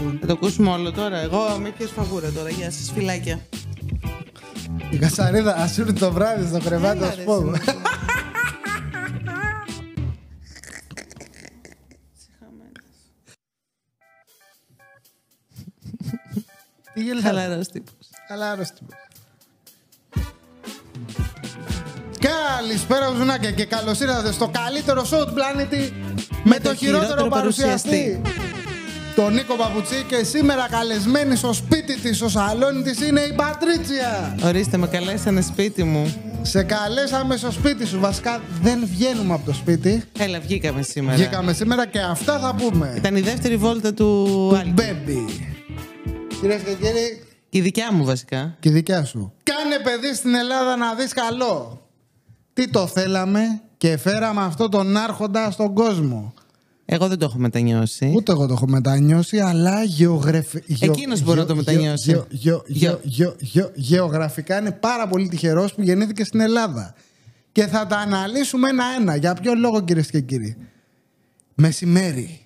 ακούν. Θα το ακούσουμε όλο τώρα. Εγώ με πιες φαβούρα τώρα. Γεια σας, φιλάκια. Η Κατσαρίδα ασούρει το βράδυ στο κρεβάτι, Έλα, θα ρε, σου πω. εσύ. Τι γελάς; Χαλαρός τύπος. Χαλάρος τύπος. Καλησπέρα Ζουνάκια και καλώς ήρθατε στο καλύτερο show του πλανήτη με, το, χειρότερο, παρουσιαστή. Τον Νίκο Παπουτσί και σήμερα καλεσμένη στο σπίτι της, στο σαλόνι της είναι η Πατρίτσια. Ορίστε, με καλέσανε σπίτι μου. Σε καλέσαμε στο σπίτι σου. Βασικά δεν βγαίνουμε από το σπίτι. Έλα, βγήκαμε σήμερα. Βγήκαμε σήμερα και αυτά θα πούμε. Ήταν η δεύτερη βόλτα του Άλκη. Baby. Κυρίες και κύριοι, Και η δικιά μου βασικά. και η δικιά σου. Κάνε παιδί στην Ελλάδα να δεις καλό. Τι το θέλαμε και φέραμε αυτό τον άρχοντα στον κόσμο. Εγώ δεν το έχω μετανιώσει. Ούτε εγώ το έχω μετανιώσει, αλλά γεωγραφ... γεω- Εκείνος μπορεί να το γεω- μετανιώσει. γεω- γεω- Γεω. γεω- γεω- Γεωγραφικά είναι πάρα πολύ τυχερός που γεννήθηκε στην Ελλάδα. Και θα τα αναλύσουμε ένα-ένα. Για ποιο λόγο κυρίες και κύριοι; Μεσημέρι.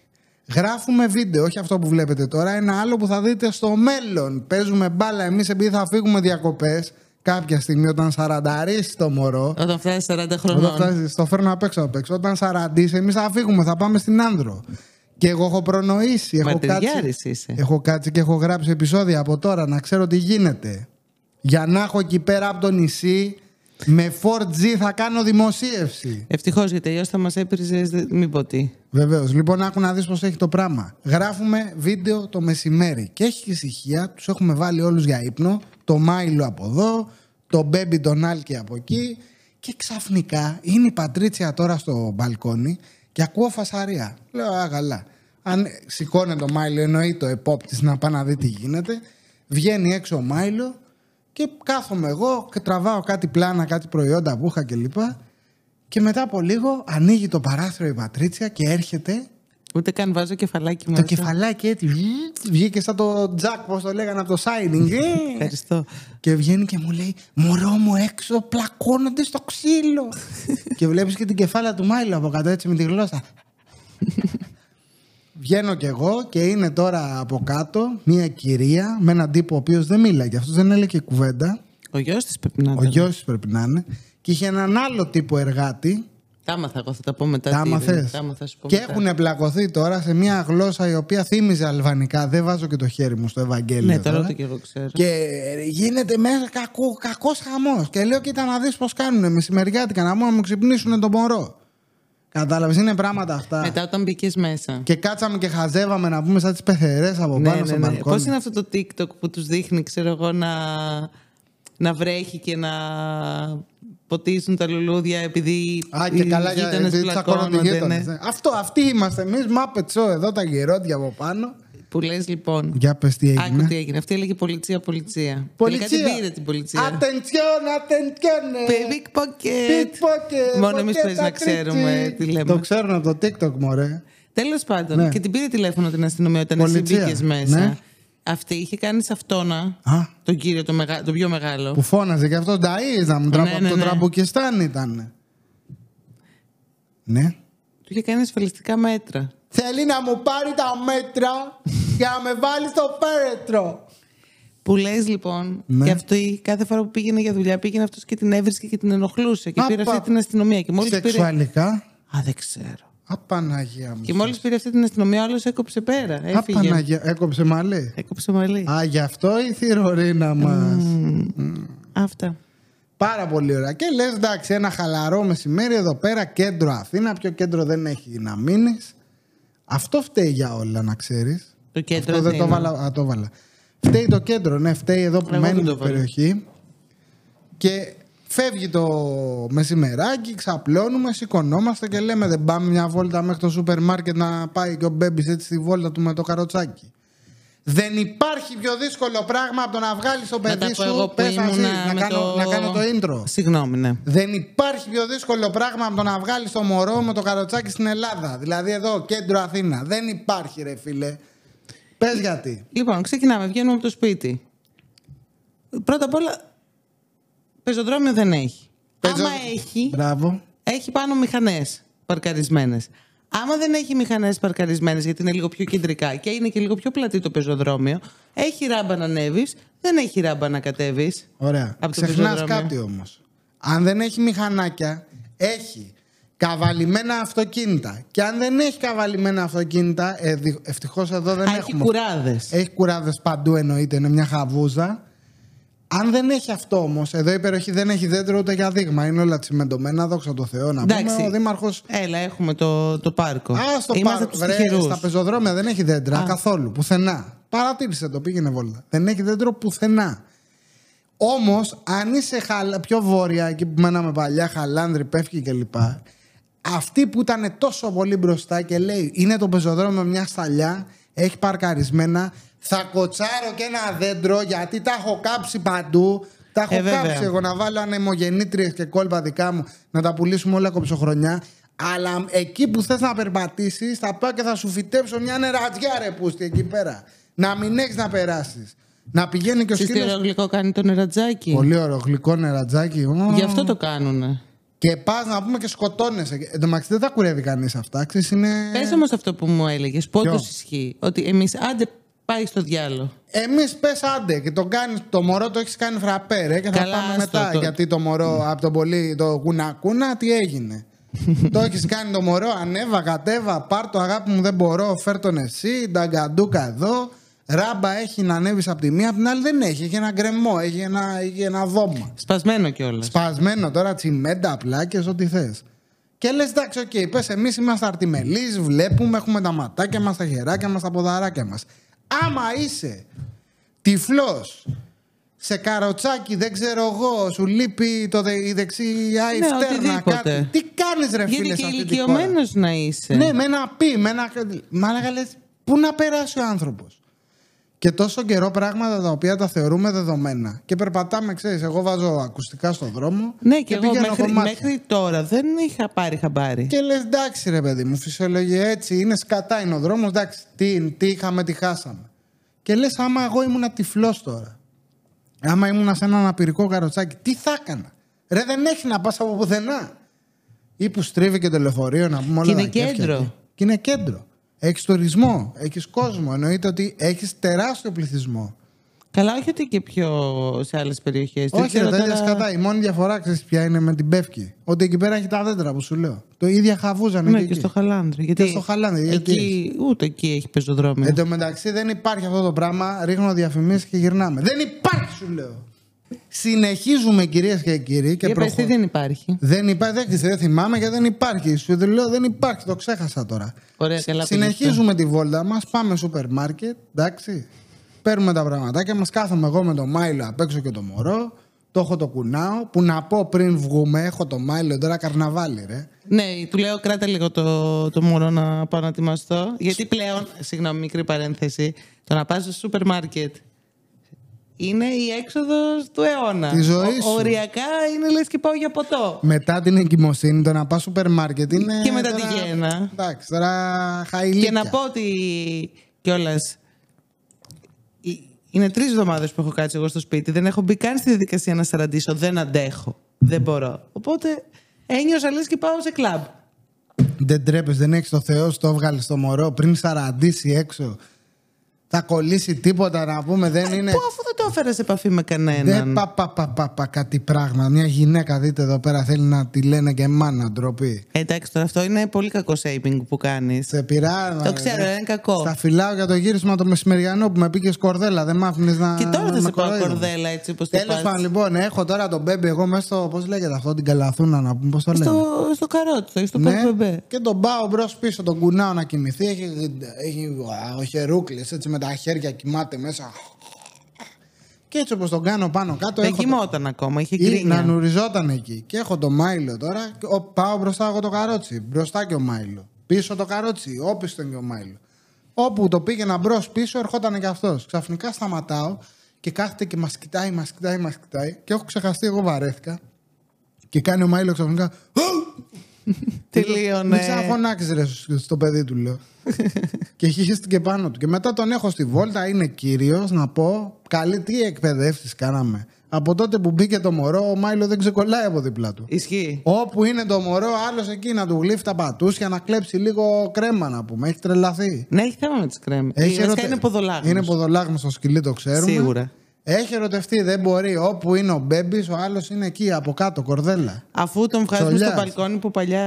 Γράφουμε βίντεο, όχι αυτό που βλέπετε τώρα, ένα άλλο που θα δείτε στο μέλλον. Παίζουμε μπάλα εμείς επειδή θα φύγουμε διακοπές κάποια στιγμή όταν σαρανταρίσει το μωρό. Όταν φτάσει 40 Όταν χρονών. φτάσεις, το φέρνω απ' έξω απ' έξω. Όταν σαραντήσει, εμείς θα φύγουμε, θα πάμε στην Άνδρο. Και εγώ έχω προνοήσει. Έχω Μαρτυριάρης κάτσει, είσαι. έχω κάτσει και έχω γράψει επεισόδια από τώρα να ξέρω τι γίνεται. Για να έχω εκεί πέρα από το νησί, με 4G θα κάνω δημοσίευση. Ευτυχώς γιατί αλλιώς θα μας έπριζε. Μην πω τι. Βεβαίως. Λοιπόν, άκου να δεις πώς έχει το πράγμα. Γράφουμε βίντεο το μεσημέρι και έχει ησυχία. Τους έχουμε βάλει όλους για ύπνο. Το Μάιλο από εδώ, το Μπέμπι τον Άλκη από εκεί. Και ξαφνικά είναι η Πατρίτσια τώρα στο μπαλκόνι και ακούω φασαρία. Λέω, Α, καλά. Αν σηκώνει το Μάιλο, εννοεί το επόπτη να πάει να δει τι γίνεται. Βγαίνει έξω ο Μάιλο και κάθομαι εγώ και τραβάω κάτι πλάνα, κάτι προϊόντα που είχα κλπ. Και μετά από λίγο ανοίγει το παράθυρο η Πατρίτσια και έρχεται Ούτε καν βάζω κεφαλάκι το μέσα. κεφαλάκι έτσι. βγει- Βγήκε σαν το Τζακ, πώς το λέγανε από το Signing. ε. Ευχαριστώ. και βγαίνει και μου λέει: Μωρό μου έξω, πλακώνονται στο ξύλο. και βλέπεις και την κεφάλα του Μάιλο από κάτω έτσι με τη γλώσσα. Βγαίνω κι εγώ και είναι τώρα από κάτω μια κυρία με έναν τύπο ο οποίος δεν μίλαγε. Αυτό δεν έλεγε κουβέντα. Ο γιος της πρέπει να Ο ήταν. γιος πρέπει να είναι. Και είχε έναν άλλο τύπο εργάτη Τα άμαθα, εγώ θα τα πω μετά. Τα τι είναι. άμαθες. Τα άμαθα, σου πω Και μετά. έχουν πλακωθεί τώρα σε μια γλώσσα η οποία θύμιζε αλβανικά. Δεν βάζω και το χέρι μου στο Ευαγγέλιο. Ναι, τώρα τώρα. ούτε και εγώ ξέρω. Και γίνεται μέσα κακό, κακός χαμός. Και λέω κοίτα να δεις πώς κάνουν μεσημεριάτικα να μου, να μου ξυπνήσουν τον μωρό. Κατάλαβες, είναι πράγματα αυτά. Μετά όταν μπήκες μέσα. Και κάτσαμε και χαζεύαμε να πούμε σαν τις πεθερές από πάνω Ναι, στο ναι, ναι. μπαλκόνι. Πώς είναι αυτό το TikTok που τους δείχνει, ξέρω εγώ, να, να βρέχει και να ποτίζουν τα λουλούδια επειδή. Α, και οι καλά για γείτονες επειδή τσακώνονται οι πλακώνονται, γείτονες, ναι. ναι. Αυτό, αυτοί είμαστε εμείς, μάπετσο εδώ τα γερόντια από πάνω. Που λες λοιπόν. Για πες τι έγινε. Άκου τι έγινε. Αυτή έλεγε πολιτσία, πολιτσία. Πολιτσία. Τελικά την πήρε την πολιτσία. Attention, attention. Big pocket. Pickpocket, Μόνο εμείς pocket, πρέπει να Πατρίτσι. ξέρουμε τι λέμε. Το ξέρουν από το TikTok, μωρέ. Τέλος πάντων, Ναι. και την πήρε τηλέφωνο την αστυνομία όταν εσύ Πολιτσία. μπήκε μέσα. Ναι. Αυτή είχε κάνει σε αυτόνα, Α, τον κύριο, τον, μεγα... τον πιο μεγάλο. που φώναζε και αυτό Νταΐζα μου, τραπ, Ναι, από ναι, το ναι. Τραμπουκιστάν ήταν. Ναι. Του είχε κάνει ασφαλιστικά μέτρα. Θέλει να μου πάρει τα μέτρα για να με βάλει στο πέρετρο. Που λες λοιπόν, Ναι. και αυτή κάθε φορά που πήγαινε για δουλειά πήγαινε αυτός και την έβρισκε και την ενοχλούσε. Και πήρε Απα. αυτή την αστυνομία. Και μόλις πήρε. Σεξουαλικά. Α, δεν ξέρω. Απαναγία μου. Και μόλις πήρε αυτή την αστυνομία, ο άλλος έκοψε πέρα. Έφυγε. Απαναγία. Έκοψε μαλλί. Έκοψε μαλλί. Α, γι' αυτό η θηρορίνα μας. Αυτά. Πάρα πολύ ωραία. Και λες εντάξει, ένα χαλαρό μεσημέρι εδώ πέρα, κέντρο Αθήνα. Ποιο κέντρο δεν έχει να μείνεις. Αυτό φταίει για όλα, να ξέρεις. Το κέντρο Αυτό δεν το Αθήνα. βάλα. Α, το βάλα. Φταίει το κέντρο, ναι, φταίει εδώ που Εγώ μένει δεν το η βάλα. περιοχή. Και φεύγει το μεσημεράκι, ξαπλώνουμε, σηκωνόμαστε και λέμε δεν πάμε μια βόλτα μέχρι το σούπερ μάρκετ να πάει και ο Μπέμπης έτσι στη βόλτα του με το καροτσάκι. Δεν υπάρχει πιο δύσκολο πράγμα από το να βγάλεις το Να τα παιδί πω εγώ σου. που Πες μαζί, ήμουνα να, με κάνω, το- να κάνω το intro. Συγγνώμη, ναι. Δεν υπάρχει πιο δύσκολο πράγμα από το να βγάλεις το μωρό με το καροτσάκι στην Ελλάδα. Δηλαδή εδώ, κέντρο Αθήνα. Δεν υπάρχει, ρε φίλε. Πες γιατί. Λοιπόν, ξεκινάμε. Βγαίνουμε από το σπίτι. Πρώτα απ' όλα, πεζοδρόμιο δεν έχει. Πεζο- Άμα έχει, Μπράβο. έχει πάνω μηχανές παρκαρισμένες. Άμα δεν έχει μηχανές παρκαρισμένες, γιατί είναι λίγο πιο κεντρικά και είναι και λίγο πιο πλατή το πεζοδρόμιο, έχει ράμπα να ανέβεις, δεν έχει ράμπα να κατέβεις. Ωραία. Από το Ξεχνάς πεζοδρόμιο. κάτι όμως. Αν δεν έχει μηχανάκια, έχει καβαλημένα αυτοκίνητα. Και αν δεν έχει καβαλημένα αυτοκίνητα, ευτυχώς εδώ δεν Α, έχει έχουμε. κουράδες. Έχει κουράδες παντού εννοείται, είναι μια χαβούζα. Αν δεν έχει αυτό όμως, εδώ η περιοχή δεν έχει δέντρο ούτε για δείγμα. Είναι όλα τσιμεντωμένα, δόξα τω Θεώ. Να Εντάξει. πούμε, ο Δήμαρχο. Έλα, έχουμε το, το πάρκο. Α, στο Είμαστε πάρκο. τους Βρε, τυχερούς. στα πεζοδρόμια δεν έχει δέντρα Α. καθόλου. Πουθενά. Παρατήρησε το, πήγαινε βόλτα. Δεν έχει δέντρο πουθενά. Όμως, αν είσαι χαλα... πιο βόρεια, εκεί που μέναμε παλιά, Χαλάνδρη, Πεύκη κλπ. Αυτή που ήταν τόσο πολύ μπροστά και λέει είναι το πεζοδρόμιο με μια σταλιά, έχει παρκαρισμένα. Θα κοτσάρω και ένα δέντρο γιατί τα έχω κάψει παντού. Τα έχω Ε, βέβαια. κάψει εγώ να βάλω ανεμογεννήτριες και κόλπα δικά μου να τα πουλήσουμε όλα κοψοχρονιά. Αλλά εκεί που θες να περπατήσεις, θα πάω και θα σου φυτέψω μια νερατζιά ρε πούστη εκεί πέρα. Να μην έχεις να περάσεις. Να πηγαίνει και ο Ξέρεις τι σκύλο. ωραίο γλυκό κάνει το νερατζάκι; Πολύ ωραίο, γλυκό νερατζάκι. Ω. Γι' αυτό το κάνουνε. Και πας να πούμε και σκοτώνεσαι. Εν τω μεταξύ δεν τα κουρεύει κανείς αυτά. Ξέρεις, είναι... Πες όμως αυτό που μου έλεγες, πότε Ποιο; ισχύει. Ότι εμείς άντε πάει στο διάλο. Εμείς πες άντε και το, κάνεις, το μωρό το έχεις κάνει φραπέ, ρε, και θα Καλά, πάμε άστο μετά. το. Γιατί το μωρό από τον πολύ το κουνά κουνά, τι έγινε; το έχεις κάνει το μωρό, ανέβα, κατέβα, πάρ το αγάπη μου, δεν μπορώ, φέρ τον εσύ, νταγκαντούκα εδώ. Ράμπα έχει να ανέβεις από τη μία, από την άλλη δεν έχει. Έχει ένα γκρεμό, έχει ένα, έχει ένα δώμα. Σπασμένο κιόλας. Σπασμένο τώρα, τσιμέντα, πλάκες, ό,τι θες. Και λες, εντάξει, OK, okay, πες, εμείς είμαστε αρτιμελείς, βλέπουμε, έχουμε τα ματάκια μας, τα χεράκια μας, τα ποδαράκια μας. Άμα είσαι τυφλός, σε καροτσάκι, δεν ξέρω εγώ, σου λείπει το δε, η δεξιά η Ναι, φτέρνα, οτιδήποτε. κάτι. Τι κάνεις, ρε φίλε, Γιατί σε και αυτή τη χώρα; ηλικιωμένο να είσαι. Ναι, με ένα πι, με ένα. Μάλακα λες, πού να περάσει ο άνθρωπος; Και τόσο καιρό πράγματα τα οποία τα θεωρούμε δεδομένα. Και περπατάμε, ξέρεις, εγώ βάζω ακουστικά στον δρόμο. Ναι, και, εγώ πηγαίνω μέχρι, κομμάτια. μέχρι τώρα δεν είχα πάρει χαμπάρι. Και λες, εντάξει, ρε παιδί μου, φυσιολογία έτσι είναι, σκατά είναι ο δρόμος. Εντάξει, τι, τι είχαμε, τι χάσαμε. Και λες, άμα εγώ ήμουν τυφλός τώρα, άμα ήμουν σε ένα αναπηρικό καροτσάκι, τι θα έκανα; Ρε, δεν έχει να πας από πουθενά. Ή που στρίβει και το λεωφορείο να πούμε όλα Και είναι τα κέφια κέντρο. εκεί. Και είναι κέντρο. Έχεις τουρισμό, έχεις κόσμο. Εννοείται ότι έχεις τεράστιο πληθυσμό. Καλά, όχι ότι και πιο σε άλλες περιοχές. Όχι, ρε, τα ίδια σκατά. Η μόνη διαφορά ξέρεις ποια είναι με την Πεύκη. Ότι εκεί πέρα έχει τα δέντρα που σου λέω. Το ίδια χαβούζανε Ναι, και, και εκεί. στο Χαλάνδρη. Γιατί Και στο Χαλάνδρη, γιατί Εκεί, ούτε εκεί έχει πεζοδρόμιο. Εν τω μεταξύ δεν υπάρχει αυτό το πράγμα. Ρίχνω διαφημίσεις και γυρνάμε. Δεν υπάρχει, σου λέω. Συνεχίζουμε κυρίες και κύριοι. Και Για πες, προχω- τι δεν υπάρχει. Δεν υπάρχει, δεν, ξέρω, δεν θυμάμαι και δεν υπάρχει. Σου το λέω δεν υπάρχει, το ξέχασα τώρα. Ωραία, καλά. Συνεχίζουμε τη βόλτα μας, πάμε σούπερ μάρκετ, εντάξει. Παίρνουμε τα πραγματάκια μας, κάθομαι εγώ με το Μάιλο απ' έξω και το μωρό. Το έχω το κουνάω. Που να πω πριν βγούμε, έχω το Μάιλο τώρα καρναβάλι, ρε. Ναι, του λέω κράτα λίγο το, το μωρό να πάω να ετοιμαστώ. Γιατί πλέον, συγγνώμη, μικρή παρένθεση, το να πας στο σούπερ μάρκετ είναι η έξοδος του αιώνα. Της ζωής Ο- σου. Οριακά είναι λες και πάω για ποτό. Μετά την εγκυμοσύνη, το να πας σούπερ μάρκετ είναι. Και μετά τώρα- τη γέννα. Εντάξει, τώρα χαϊλίκια. Και να πω ότι κιόλας. Είναι τρεις εβδομάδες που έχω κάτσει εγώ στο σπίτι. Δεν έχω μπει καν στη διαδικασία να σαραντήσω. Δεν αντέχω. Δεν μπορώ. Οπότε ένιωσα λες και πάω σε κλαμπ. Δεν τρέπεσαι, δεν έχεις το Θεό, στο έβγαλε στο μωρό πριν σαραντήσει έξω. Θα κολλήσει τίποτα να πούμε, δεν είναι. Πού αφού δεν το έφερα σε επαφή με Δεν κανέναν. πα, πα, πα, πα, πα, κάτι πράγμα. Μια γυναίκα, δείτε εδώ πέρα, θέλει να τη λένε και μάνα, ντροπή. Ε, Εντάξει, τώρα αυτό είναι πολύ κακό shaping που κάνεις. Σε πειράζει. Το ξέρω, είναι κακό. Στα φυλάω για το γύρισμα το μεσημεριανό που με πήγες κορδέλα. Δεν μ' άφηνε να. Και τώρα θα σε πάω κοροϊδεύεις. κορδέλα έτσι όπως το Τέλος πας. πάντων, λοιπόν, έχω τώρα τον μπέμπι εγώ μέσα στο. Πώς λέγεται αυτό, την καλαθούνα να πούμε, πώς το λέμε. Στο, στο καρότσο, στο Ναι, ναι. και τον πάω μπρος πίσω, τον κουνάω να κοιμηθεί. Έχει, έχει οχερούκλε έτσι με τα χέρια κοιμάται μέσα. Και έτσι όπως τον κάνω πάνω κάτω. Δεν έχω το- κοιμόταν ακόμα, είχε ή να γκρίνια. νουριζόταν εκεί. Και έχω το Μάιλο τώρα. και ο- πάω μπροστά εγώ το καρότσι. Μπροστά και ο Μάιλο. Πίσω το καρότσι. Όπιστον και ο Μάιλο. Όπου το πήγαινα μπρος πίσω, ερχόταν και αυτός. Ξαφνικά σταματάω και κάθεται και μας κοιτάει, μας κοιτάει, μας κοιτάει. Και έχω ξεχαστεί, εγώ βαρέθηκα. Και κάνει ο Μάιλο ξαφνικά. «Ου!» Τελείωνε. Μην ξαναφωνάξεις ρε στο παιδί του, λέω. και χύχεστε και πάνω του. Και μετά τον έχω στη βόλτα, είναι κύριος να πω. Καλή, τι εκπαιδεύσεις κάναμε. Από τότε που μπήκε το μωρό, ο Μάιλο δεν ξεκολλάει από δίπλα του. Ισχύει. Όπου είναι το μωρό, άλλος εκεί να του γλύφει τα πατούσια, να κλέψει λίγο κρέμα να πούμε. Έχει τρελαθεί. Ναι, έχει θέμα με τις κρέμε. Έχει ερωτε... είναι ποδολάγμο. Είναι ποδολάγμο στο σκυλί, το ξέρουμε. Σίγουρα. Έχει ερωτευτεί, δεν μπορεί. Όπου είναι ο Μπέμπης, ο άλλος είναι εκεί, από κάτω, κορδέλα. Αφού τον βγάζουμε στο μπαλκόνι που παλιά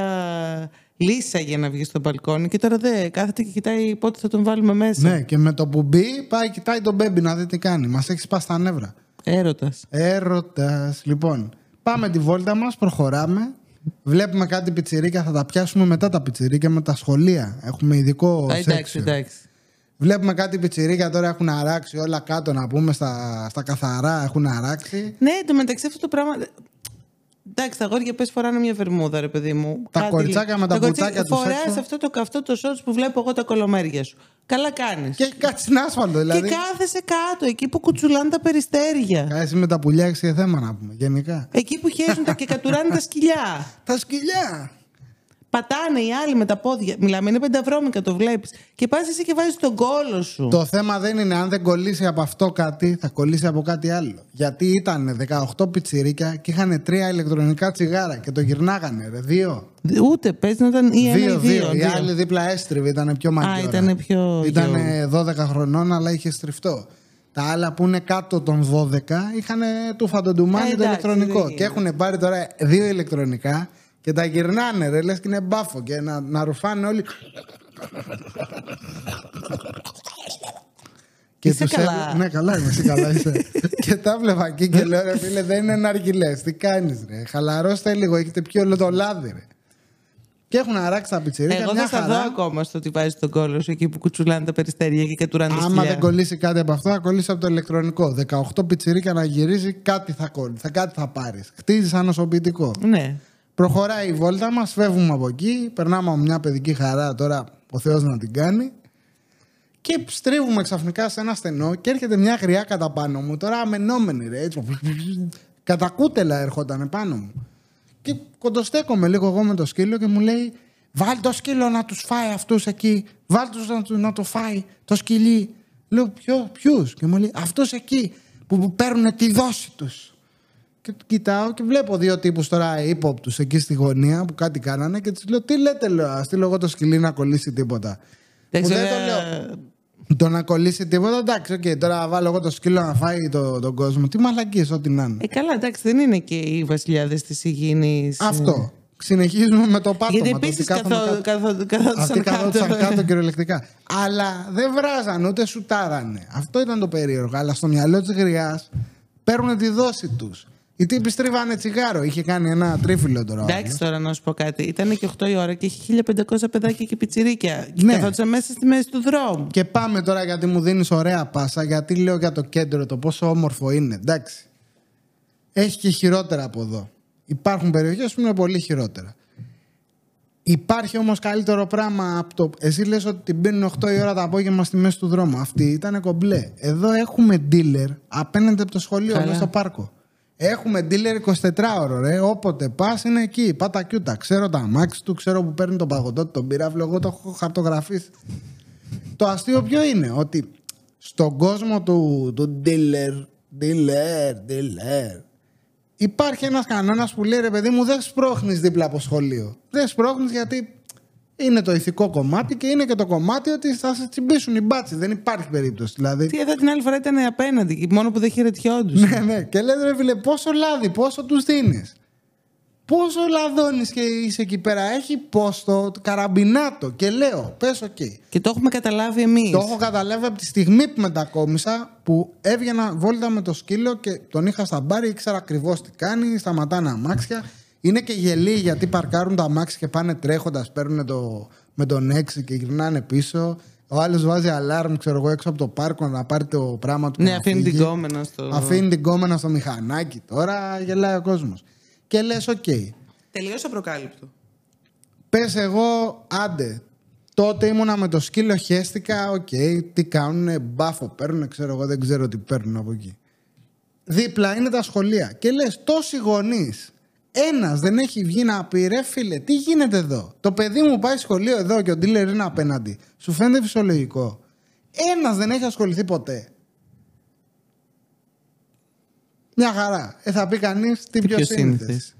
λύσαγε να βγει στο μπαλκόνι και τώρα δεν κάθεται και κοιτάει πότε θα τον βάλουμε μέσα. Ναι, και με το που μπει, πάει κοιτάει τον Μπέμπι να δει τι κάνει. Μας έχει σπάσει τα νεύρα. Έρωτας. Έρωτας. Λοιπόν, πάμε τη βόλτα μας, προχωράμε. Βλέπουμε κάτι πιτσιρίκια, θα τα πιάσουμε μετά τα πιτσιρίκια με τα σχολεία. Έχουμε ειδικό. εντάξει, εντάξει. Βλέπουμε κάτι πιτσιρίκια τώρα έχουν αράξει όλα κάτω να πούμε στα, στα καθαρά έχουν αράξει. Ναι, το μεταξύ αυτό το πράγμα. Εντάξει, τα αγόρια πες φοράνε μια βερμούδα, ρε παιδί μου. Τα Κάτι... κοριτσάκια με τα μπουτσάκια τους. Φοράς αυτό το καυτό το σότ που βλέπω εγώ τα κολομέρια σου. Καλά κάνεις. Και έχει κάτι στην άσφαλτο, δηλαδή. Και κάθεσαι κάτω, εκεί που κουτσουλάνε τα περιστέρια. Κάθεσαι με τα πουλιά έχεις θέμα να πούμε, γενικά. Εκεί που χέζουν τα και κατουράνε τα σκυλιά. τα σκυλιά. Πατάνε οι άλλοι με τα πόδια. Μιλάμε, είναι πενταβρώμικα, το βλέπεις. Και πας εσύ και βάζεις τον κόλο σου. Το θέμα δεν είναι αν δεν κολλήσει από αυτό κάτι, θα κολλήσει από κάτι άλλο. Γιατί ήταν 18 πιτσιρίκια και είχαν τρία ηλεκτρονικά τσιγάρα και το γυρνάγανε, ρε. Δύο. Ούτε παίζει να ήταν ή ένα δύο, ή δύο. Οι άλλοι δίπλα έστριβοι, ήταν πιο μακριά. Α, ήταν πιο. Ήταν 12 χρονών, αλλά είχε στριφτό. Τα άλλα που είναι κάτω των 12 είχαν του φαντοντουμάνι το ηλεκτρονικό. Και έχουν πάρει τώρα δύο ηλεκτρονικά και τα γυρνάνε, ρε, λες και είναι μπάφο και να, να ρουφάνε όλοι. Και είσαι καλά. Ναι, καλά είμαι, εσύ καλά είσαι. και τα βλέπα εκεί και λέω, ρε φίλε, δεν είναι ναργιλές. Τι κάνεις, ρε. Χαλαρώστε λίγο, έχετε πιο όλο το λάδι, ρε. Και έχουν αράξει τα πιτσιρίκια. Εγώ θα στα δω ακόμα στο ότι βάζει τον κόλλο σου εκεί που κουτσουλάνε τα περιστέρια και κατουράνε τα Άμα δεν κολλήσει κάτι από αυτό, θα κολλήσει από το ηλεκτρονικό. 18 πιτσιρίκια να γυρίζει, κάτι θα κολλήσει, κάτι θα πάρεις. Χτίζεις σαν νοσοποιητικό. Ναι. Προχωράει η βόλτα μας, φεύγουμε από εκεί, περνάμε από μια παιδική χαρά τώρα ο Θεός να την κάνει. Και στρίβουμε ξαφνικά σε ένα στενό και έρχεται μια γριά κατά πάνω μου. Τώρα αμενόμενη, ρε. Έτσι, κατά κούτελα ερχόταν πάνω μου. Και κοντοστέκομαι λίγο εγώ με το σκύλο και μου λέει: Βάλ το σκύλο να τους φάει αυτούς εκεί. Βάλ τους να, να το φάει το σκυλί. Λέω: Ποιους. Και μου λέει: Αυτούς εκεί που παίρνουν τη δόση τους. Και κοιτάω και βλέπω δύο τύπους τώρα ύποπτους εκεί στη γωνία που κάτι κάνανε και τους λέω: Τι λέτε, λέω, ας στείλω εγώ το σκυλί να κολλήσει τίποτα. Δεν το λέω. Το να κολλήσει τίποτα, εντάξει, okay, τώρα βάλω εγώ το σκύλο να φάει το, τον κόσμο. Τι μαλακίες, ό,τι να είναι. Ε, καλά, εντάξει, δεν είναι και οι βασιλιάδες της υγιεινής. Αυτό. Συνεχίζουμε με το πάτωμα. Γιατί επίσης καθόντουσαν κάτω. καθόντουσαν κάτω κυριολεκτικά. Αλλά δεν βράζαν ούτε σουτάρανε. Αυτό ήταν το περίεργο. Αλλά στο μυαλό της γριάς παίρνουν τη δόση τους. Οι τύποι στρίβανε τσιγάρο. Είχε κάνει ένα τρίφυλλο τώρα. Εντάξει τώρα να σου πω κάτι. Ήταν και 8 η ώρα και είχε 1500 παιδάκια και πιτσιρίκια. Και ναι. καθόντουσαν μέσα στη μέση του δρόμου. Και πάμε τώρα γιατί μου δίνεις ωραία πάσα. Γιατί λέω για το κέντρο το πόσο όμορφο είναι. Εντάξει. Έχει και χειρότερα από εδώ. Υπάρχουν περιοχές που είναι πολύ χειρότερα. Υπάρχει όμως καλύτερο πράγμα από το. Εσύ λες ότι την πίνουν 8 η ώρα το απόγευμα στη μέση του δρόμου. Αυτή ήταν κομπλέ. Εδώ έχουμε dealer απέναντι από το σχολείο, μέσα στο πάρκο. Έχουμε dealer 24 ώρο, ρε. Όποτε πας είναι εκεί. Πάτα κιούτα. Ξέρω τα αμάξι του, ξέρω που παίρνει τον παγωτό του, τον πυράβλο. Εγώ το έχω χαρτογραφήσει. το αστείο ποιο είναι, ότι στον κόσμο του, του dealer, dealer, dealer, υπάρχει ένας κανόνας που λέει ρε παιδί μου, δεν σπρώχνεις δίπλα από σχολείο. Δεν σπρώχνεις γιατί είναι το ηθικό κομμάτι και είναι και το κομμάτι ότι θα σε τσιμπήσουν οι μπάτσι. Δεν υπάρχει περίπτωση. Δηλαδή. Τι εδώ την άλλη φορά ήταν απέναντι, μόνο που δεν χαιρετιόντουσαν. ναι, ναι. Και λέτε, ρε φίλε, πόσο λάδι, πόσο τους δίνεις. Πόσο λαδώνεις και είσαι εκεί πέρα. Έχει πόστο, καραμπινάτο. Και λέω, πες OK. Okay. Και το έχουμε καταλάβει εμείς. Το έχω καταλάβει από τη στιγμή που μετακόμισα που έβγαινα βόλτα με το σκύλο και τον είχα στα μπάρι, ήξερα ακριβώς τι κάνει, σταματάνε αμάξια. Είναι και γελοί γιατί παρκάρουν τα αμάξι και πάνε τρέχοντας, παίρνουν το, με τον έξι και γυρνάνε πίσω. Ο άλλος βάζει αλάρμ, ξέρω εγώ, έξω από το πάρκο να πάρει το πράγμα του. Ναι, αφήνει την κόμενα στο. Αφήνει την κόμενα στο μηχανάκι. Τώρα γελάει ο κόσμος. Και λες, ok. Okay. Τελείω απροκάλυπτο. Πες εγώ, άντε. Τότε ήμουνα με το σκύλο, χέστηκα. Ok, okay, τι κάνουνε, μπάφο παίρνουν, ξέρω εγώ, δεν ξέρω τι παίρνουν από εκεί. Δίπλα είναι τα σχολεία. Και λες, τόσοι γονείς Ένας δεν έχει βγει να πει ρε φίλε, τι γίνεται εδώ; Το παιδί μου πάει σχολείο εδώ και ο dealer είναι απέναντι. Σου φαίνεται φυσιολογικό. Ένας δεν έχει ασχοληθεί ποτέ. Μια χαρά. Ε, θα πει κανείς τι, Τι πιο πιο σύνηθες. σύνηθες.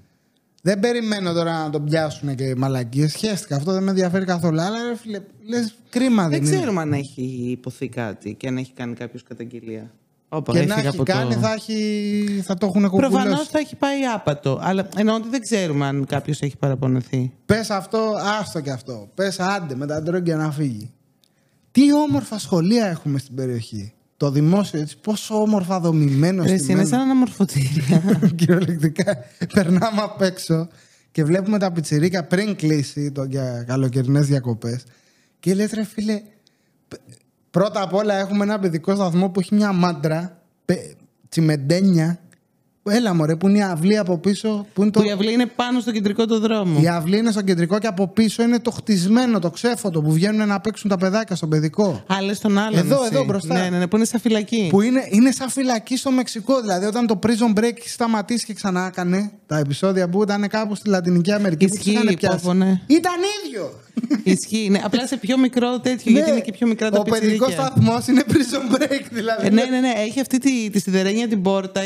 Δεν περιμένω τώρα να τον πιάσουν και μαλακίες. Σχέστηκα. Αυτό δεν με ενδιαφέρει καθόλου. Αλλά ρε φίλε, λες κρίμα δεν, Δεν είναι. ξέρουμε αν έχει υποθεί κάτι και αν έχει κάνει κάποιος καταγγελία. Όπα, Και να έφυγα έχει από κάνει, το... θα, έχει... θα το έχουν Προφανώς κουκουλώσει. θα έχει πάει άπατο. Αλλά εννοώ ότι δεν ξέρουμε αν κάποιος έχει παραπονεθεί. Πες αυτό, άστο και αυτό. Πες άντε με τα ντρόγκια να φύγει. Τι όμορφα σχολεία έχουμε στην περιοχή. Το δημόσιο έτσι, πόσο όμορφα δομημένο Ρε, εσύ είναι σαν αναμορφωτήρια. Κυριολεκτικά περνάμε απ' έξω και βλέπουμε τα πιτσιρίκια πριν κλείσει το για καλοκαιρινές διακοπές. Και λες, ρε φίλε, π- πρώτα απ' όλα έχουμε ένα παιδικό σταθμό που έχει μια μάντρα, πε- τσιμεντένια. Έλα μωρέ, που είναι η αυλή από πίσω. Που είναι το... που η αυλή είναι πάνω στο κεντρικό του δρόμο. Η αυλή είναι στο κεντρικό και από πίσω είναι το χτισμένο, το ξέφωτο που βγαίνουν να παίξουν τα παιδάκια στο παιδικό. Άλλε στον άλλον. Εδώ, εσύ. εδώ, μπροστά. Ναι, ναι, ναι, που είναι σαν φυλακή. Που είναι, είναι σαν φυλακή στο Μεξικό. Δηλαδή, όταν το Prison Break έχει σταματήσει και ξανά έκανε τα επεισόδια που ήταν κάπου στη Λατινική Αμερική. που τους Ισχύει, είχαν πιάσει. πω, πω, ναι. Ήταν ίδιο! Ισχύει. Ναι, απλά σε πιο μικρό τέτοιο, γιατί Ναι, είναι και πιο μικρά τα Ο παιδικός πιτσιρίκια. σταθμός είναι Prison Break, δηλαδή. Ε, ναι, ναι, ναι. Έχει αυτή τη, τη σιδερένια την πόρτα.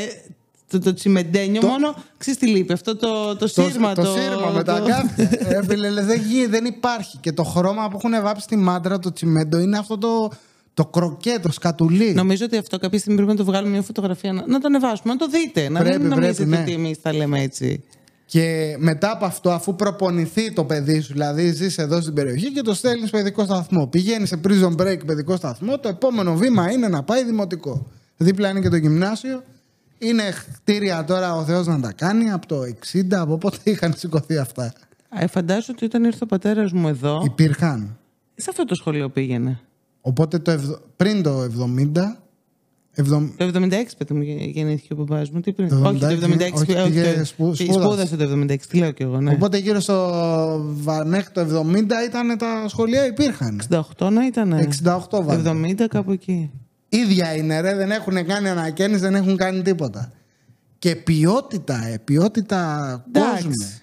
Ε, Το, το τσιμεντένιο Το- μόνο. Ξέρεις τι λείπει. Αυτό το, το Το, σύρμα. το, σύρμα με τα το- κάθια. Ε, φίλε, λες, δεν, γι- δεν υπάρχει. Και το χρώμα που έχουν βάψει στη μάντρα, το τσιμέντο, είναι αυτό το, το κροκέ, το σκατουλί. Νομίζω ότι αυτό κάποια στιγμή πρέπει να το βγάλουμε μια φωτογραφία, να, να το ανεβάσουμε, να το δείτε. Να Πρέπει, μην νομίζετε πρέπει, ναι. ότι εμείς τα λέμε έτσι. Και μετά από αυτό, αφού προπονηθεί το παιδί σου, δηλαδή ζεις εδώ στην περιοχή και το στέλνεις παιδικό σταθμό. Πηγαίνεις σε prison break παιδικό σταθμό, το επόμενο βήμα είναι να πάει δημοτικό. Δίπλα είναι και το γυμνάσιο. Είναι κτίρια τώρα ο Θεός να τα κάνει από το 60, από πότε είχαν σηκωθεί αυτά. Ε, φαντάζομαι ότι όταν ήρθε ο πατέρας μου εδώ, Υπήρχαν. σε αυτό το σχολείο πήγαινε. Οπότε το ευδο- πριν το 70. Εβδομ... Το 76 παιδί μου γε- γεννήθηκε ο παπάς μου. Τι πριν; Το όχι, το 76, 76. όχι, όχι, πήγε το- σπου- πήγε- σπούδασε. σπούδασε το 76. Τι λέω κι εγώ, ναι. Οπότε γύρω στο. βα- μέχρι το 70 ήταν τα σχολεία υπήρχαν. 68 να ήταν. 68 βάλε. 70 κάπου εκεί. Ίδια είναι ρε, δεν έχουν κάνει ανακαίνιση, δεν έχουν κάνει τίποτα. Και ποιότητα, ε, ποιότητα Εντάξει. κόσμου.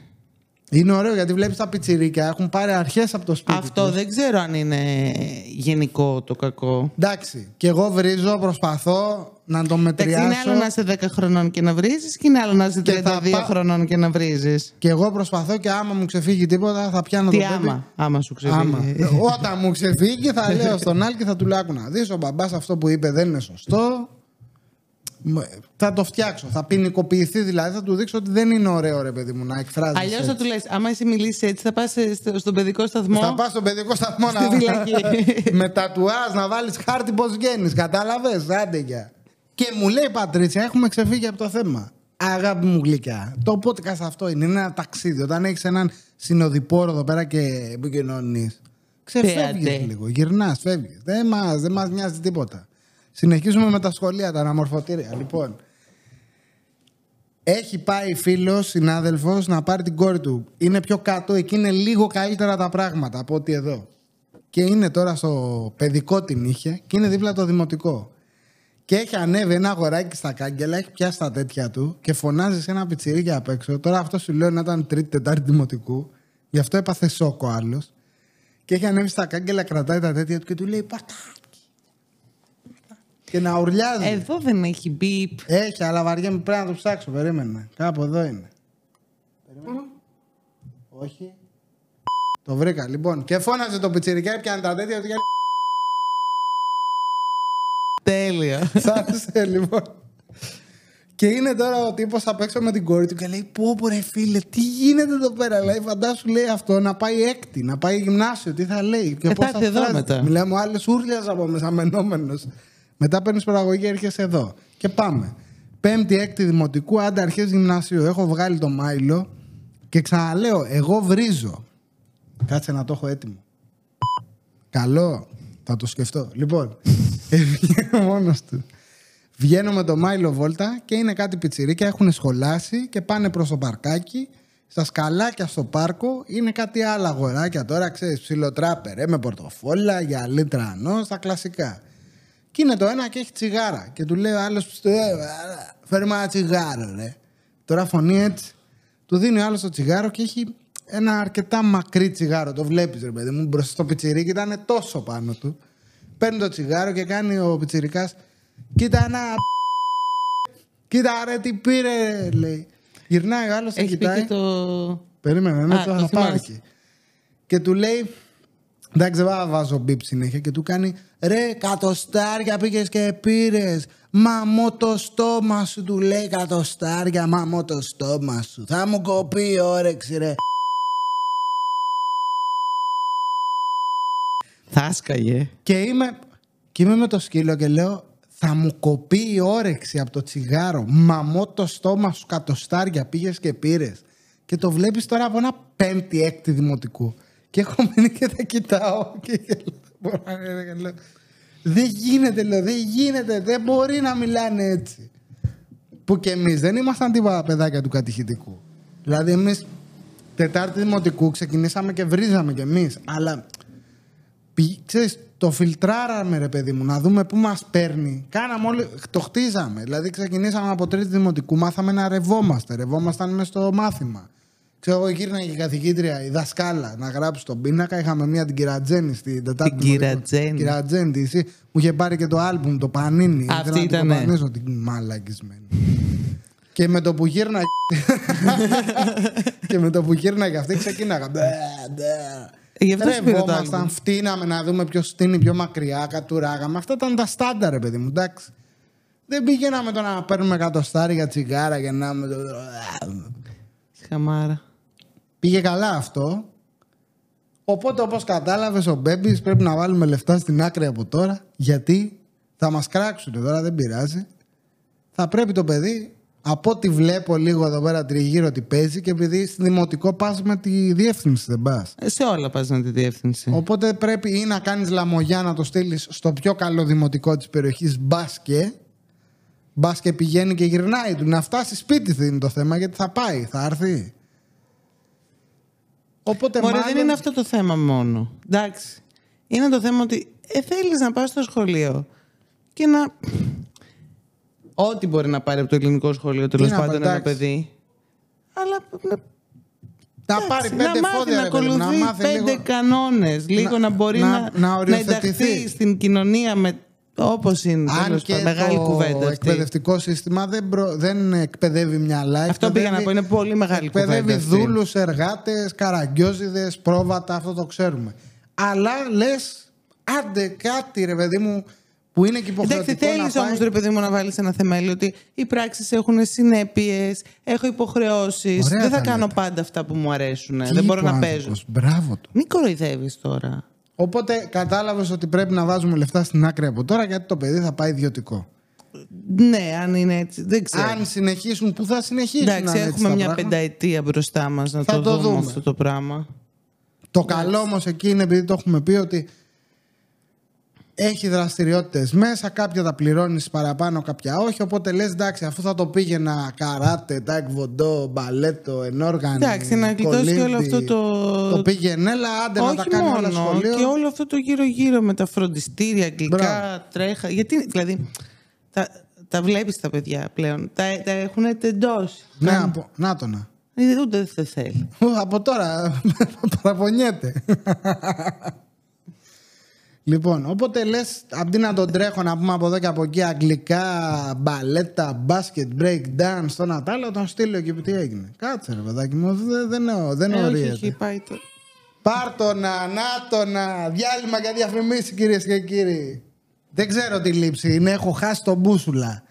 Είναι ωραίο γιατί βλέπεις τα πιτσιρίκια έχουν πάρει αρχές από το σπίτι. Αυτό τους. δεν ξέρω αν είναι γενικό το κακό. Εντάξει. Και εγώ βρίζω, προσπαθώ να το Εντάξει, μετριάσω. είναι άλλο να είσαι 10 χρονών και να βρίζεις και είναι άλλο να είσαι Και 32 θα πά- χρονών και να βρίζεις. Και εγώ προσπαθώ και άμα μου ξεφύγει τίποτα θα πιάνω Τι το παιδί. άμα, άμα σου ξεφύγει. Άμα. Όταν μου ξεφύγει θα λέω στον άλλη και θα του λέω «Άκου να δεις ο μπαμπάς αυτό που είπε δεν είναι σωστό. Μ- Θα το φτιάξω. Θα ποινικοποιηθεί δηλαδή. Θα του δείξω ότι δεν είναι ωραίο ρε παιδί μου να εκφράζεις. Αλλιώς θα του λες: Άμα εσύ μιλήσεις έτσι, θα πας στον παιδικό σταθμό; Θα πας στο παιδικό σταθμό Στη φυλακή. με τατουάζ να βάλεις χάρτη πώς βγαίνεις. Κατάλαβες, άντε για. Και μου λέει η Πατρίτσια, έχουμε ξεφύγει από το θέμα. Αγάπη μου γλυκιά. Το podcast αυτό είναι, είναι ένα ταξίδι. Όταν έχεις έναν συνοδοιπόρο εδώ πέρα και επικοινωνείς, ξεφεύγεις Πέατε. λίγο, γυρνάς, φεύγεις. Δεν μας, δεν μας νοιάζει τίποτα. Συνεχίζουμε με τα σχολεία, τα αναμορφωτήρια. Λοιπόν, έχει πάει φίλος, συνάδελφος να πάρει την κόρη του. Είναι πιο κάτω, εκεί είναι λίγο καλύτερα τα πράγματα από ότι εδώ. Και είναι τώρα στο παιδικό την είχε και είναι δίπλα το δημοτικό. Και έχει ανέβει ένα αγοράκι στα κάγκελα, έχει πιάσει τα τέτοια του και φωνάζει σε ένα πιτσιρίκι απ' έξω. Τώρα αυτό σου λέω να ήταν τρίτη, τετάρτη δημοτικού. Γι' αυτό έπαθε σοκ ο άλλος. Και έχει ανέβει στα κάγκελα, κρατάει τα τέτοια του και του λέει πατάκι. Και να ουρλιάζει. Εδώ δεν έχει μπίπ. Έχει, αλλά βαριέμαι πρέπει να το ψάξω. Περίμενα. Κάπου εδώ είναι. Περίμενα. Όχι. Το βρήκα. Λοιπόν, και φώναζε το πιτσιρικά, έπιανε τα τέτοια του και Τέλεια. Σ' άρεσε, λοιπόν. Και είναι τώρα ο τύπος απ' έξω με την κόρη του και λέει: Πω, πω, ρε φίλε, τι γίνεται εδώ πέρα; Λέει, φαντάσου, λέει αυτό, να πάει έκτη, να πάει γυμνάσιο, τι θα λέει. Και Ε, πώς θα έρθει εδώ φράζεται. μετά. Μιλάμε, ο άλλος ούρλιαζε από μέσα, μενόμενο. Μετά παίρνεις παραγωγή, έρχεσαι εδώ. Και πάμε. Πέμπτη, έκτη δημοτικού, άντε αρχές γυμνασίου. Έχω βγάλει το μάιλο και ξαναλέω, εγώ βρίζω. Κάτσε να το έχω έτοιμο. Καλό. Θα το σκεφτώ. Λοιπόν, βγαίνω μόνος του. Βγαίνω με το Μάιλο Βόλτα και είναι κάτι πιτσιρίκια, έχουν σχολάσει και πάνε προς το παρκάκι. Στα σκαλάκια στο πάρκο είναι κάτι άλλα αγοράκια τώρα, ξέρεις, ψιλοτράπερ, ε, με πορτοφόλα, γυαλί τρανό, στα κλασικά. Και είναι το ένα και έχει τσιγάρα. Και του λέει ο άλλος, «Ε, ε, φέρε μου ένα τσιγάρο, ρε. Τώρα φωνή έτσι. Του δίνει ο άλλος το τσιγάρο και έχει ένα αρκετά μακρύ τσιγάρο. Το βλέπεις, ρε παιδί μου, μπροστά στο πιτσιρίκι ήταν τόσο πάνω του. Παίρνει το τσιγάρο και κάνει ο πιτσιρικάς. Κοίτα ένα. Κοίτα ρε τι πήρε, λέει. Γυρνάει ο άλλος και Έχει πει κοιτάει. και το. Περίμενε, ναι, Α, το το θα θυμάσαι. πάρει. Και του λέει, εντάξει, δεν θα βάζω μπίπ συνέχεια. Και του κάνει, ρε, κατοστάρια πήγες και πήρες. Μαμώ το στόμα σου, του λέει κατοστάρια, μαμώ το στόμα σου. Θα μου κοπεί η όρεξη, ρε. Θα σκαγε. Και είμαι, και είμαι με το σκύλο και λέω, θα μου κοπεί η όρεξη από το τσιγάρο. Μαμώ το στόμα σου, κατοστάρια πήγες και πήρες. Και το βλέπεις τώρα από ένα πέμπτη, έκτη δημοτικού. Και έχω μείνει και τα κοιτάω και γελάω. Μπορώ να λέω, και λέω, Δεν γίνεται, λέω, δεν γίνεται, δεν μπορεί να μιλάνε έτσι. Που και εμείς δεν ήμασταν τίποτα παιδάκια του κατηχητικού. Δηλαδή, εμείς Τετάρτη Δημοτικού ξεκινήσαμε και βρίζαμε κι εμείς. Αλλά Πη- ξέρεις, το φιλτράραμε ρε παιδί μου, να δούμε πού μας παίρνει. Κάναμε όλοι, το χτίζαμε. Δηλαδή ξεκινήσαμε από τρίτη δημοτικού, μάθαμε να ρευόμαστε. Ρευόμασταν μέσα στο μάθημα. Ξέρω εγώ γύρναγε η καθηγήτρια, η δασκάλα, να γράψει τον πίνακα. Είχαμε μία την Κυρατζένη στην Τετάρτη. Την Δημοτικού. Κυρατζένη. Κυρατζένη, τη, εσύ, μου είχε πάρει και το άλμπουμ, το Πανίνι. Αυτή Ήθελα να την ήτανε. κοπανίσω, την μαλακισμένη. και με το που γύρναγε. και με το που γύρναγε αυτή ξεκίναγα. Μπε, μπε. Γι' αυτό σου πήρε το Ρευόμασταν, άλμπουμ. φτύναμε να δούμε ποιος στείνει πιο μακριά, κατουράγαμε. Αυτά ήταν τα στάνταρ, ρε παιδί μου, εντάξει. Δεν πήγαιναμε το να παίρνουμε εκατοστάρια τσιγάρα και να με το. Χαμάρα. Πήγε καλά αυτό. Οπότε, όπως κατάλαβες, ο Μπέμπης πρέπει να βάλουμε λεφτά στην άκρη από τώρα. Γιατί θα μας κράξουν τώρα, δεν πειράζει. Θα πρέπει το παιδί, από ό,τι βλέπω λίγο εδώ πέρα τριγύρω ότι παίζει και επειδή στη δημοτικό πας με τη διεύθυνση, δεν πας. Ε, Σε όλα πας με τη διεύθυνση. Οπότε πρέπει ή να κάνεις λαμογιά να το στείλεις στο πιο καλό δημοτικό της περιοχής μπάσκε. Μπάσκε πηγαίνει και γυρνάει του. Να φτάσει σπίτι του είναι το θέμα γιατί θα πάει, θα έρθει. Οπότε Μωρέ, μάλλον... δεν είναι αυτό το θέμα μόνο. Εντάξει. Είναι το θέμα ότι ε, θέλεις να πας στο σχολείο και να... Ό,τι μπορεί να πάρει από το ελληνικό σχολείο τέλος να πάντων πάρει, ένα εντάξει. παιδί. Αλλά να, Να πάρει εντάξει, πέντε να μάθει φώδια, να ρε παιδί μου, να ακολουθεί μάθει πέντε λίγο... κανόνες. Λίγο Να- να, μπορεί να- να, να να, οριοθετηθεί. ενταχθεί στην κοινωνία με, όπως είναι. Αν τέλος και πάντων. Μεγάλη το κουβέντα αυτή. εκπαιδευτικό σύστημα δεν, προ- δεν εκπαιδεύει μυαλά. Αυτό πήγα να πω, είναι πολύ μεγάλη Εκπαιδεύει κουβέντα αυτή. δούλους, εργάτες, καραγκιόζιδε, πρόβατα, αυτό το ξέρουμε. Αλλά λες, άντε κάτι ρε παιδί μου που είναι και Εντάξει, υποχρεωτικό θέλει να πάει. όμως, ρε παιδί μου, να βάλεις ένα θεμέλιο ότι οι πράξεις έχουν συνέπειες, έχω υποχρεώσεις. Ωραία Δεν θα τα κάνω λέτε. πάντα αυτά που μου αρέσουν. Τι Δεν μπορώ είπε ο να άνθρωπος, παίζω. Μπράβο του. Μην κοροϊδεύεις τώρα. Οπότε κατάλαβες ότι πρέπει να βάζουμε λεφτά στην άκρη από τώρα γιατί το παιδί θα πάει ιδιωτικό. Ναι, αν είναι έτσι. Δεν ξέρω. Αν συνεχίσουν, που θα συνεχίσουν. Εντάξει, να είναι έτσι έχουμε τα μια πράγματα. πενταετία μπροστά μας να Θα το, το δούμε, δούμε. αυτό το πράγμα. Το καλό όμως εκεί είναι επειδή το έχουμε πει ότι έχει δραστηριότητες μέσα, κάποια τα πληρώνεις παραπάνω, κάποια όχι. Οπότε λες, εντάξει, αφού θα το πήγαινα καράτε, τάκ, βοντό, μπαλέτο, ενόργανη. Εντάξει, να γλιτώσεις και κολύμπι, όλο αυτό το. Το πήγαινε, έλα, άντε να τα Όχι κάνει όλα μόνο, σχολείο. και όλο αυτό το γύρω-γύρω με τα φροντιστήρια, αγγλικά, Μπράβο. τρέχα. Γιατί, δηλαδή, τα, τα βλέπεις τα παιδιά πλέον. Τα, τα έχουν τεντώσει. Ναι, από, να το να. Ε, Ούτε δεν θέλει. Ου, Από τώρα παραπονιέται. Λοιπόν, οπότε λες, αντί να τον τρέχω να πούμε από εδώ και από εκεί αγγλικά, μπαλέτα, μπάσκετ, break dance, το να τ' άλλο, τον στείλω εκεί που τι έγινε. Κάτσε ρε παιδάκι μου, δεν, δεν, δεν, δεν Ε, όχι, ορίεται. έχει πάει το. Πάρτονα, νάτονα, διάλειμμα για διαφημίσεις κυρίες και κύριοι. Δεν ξέρω τι λήψη είναι, έχω χάσει τον μπούσουλα.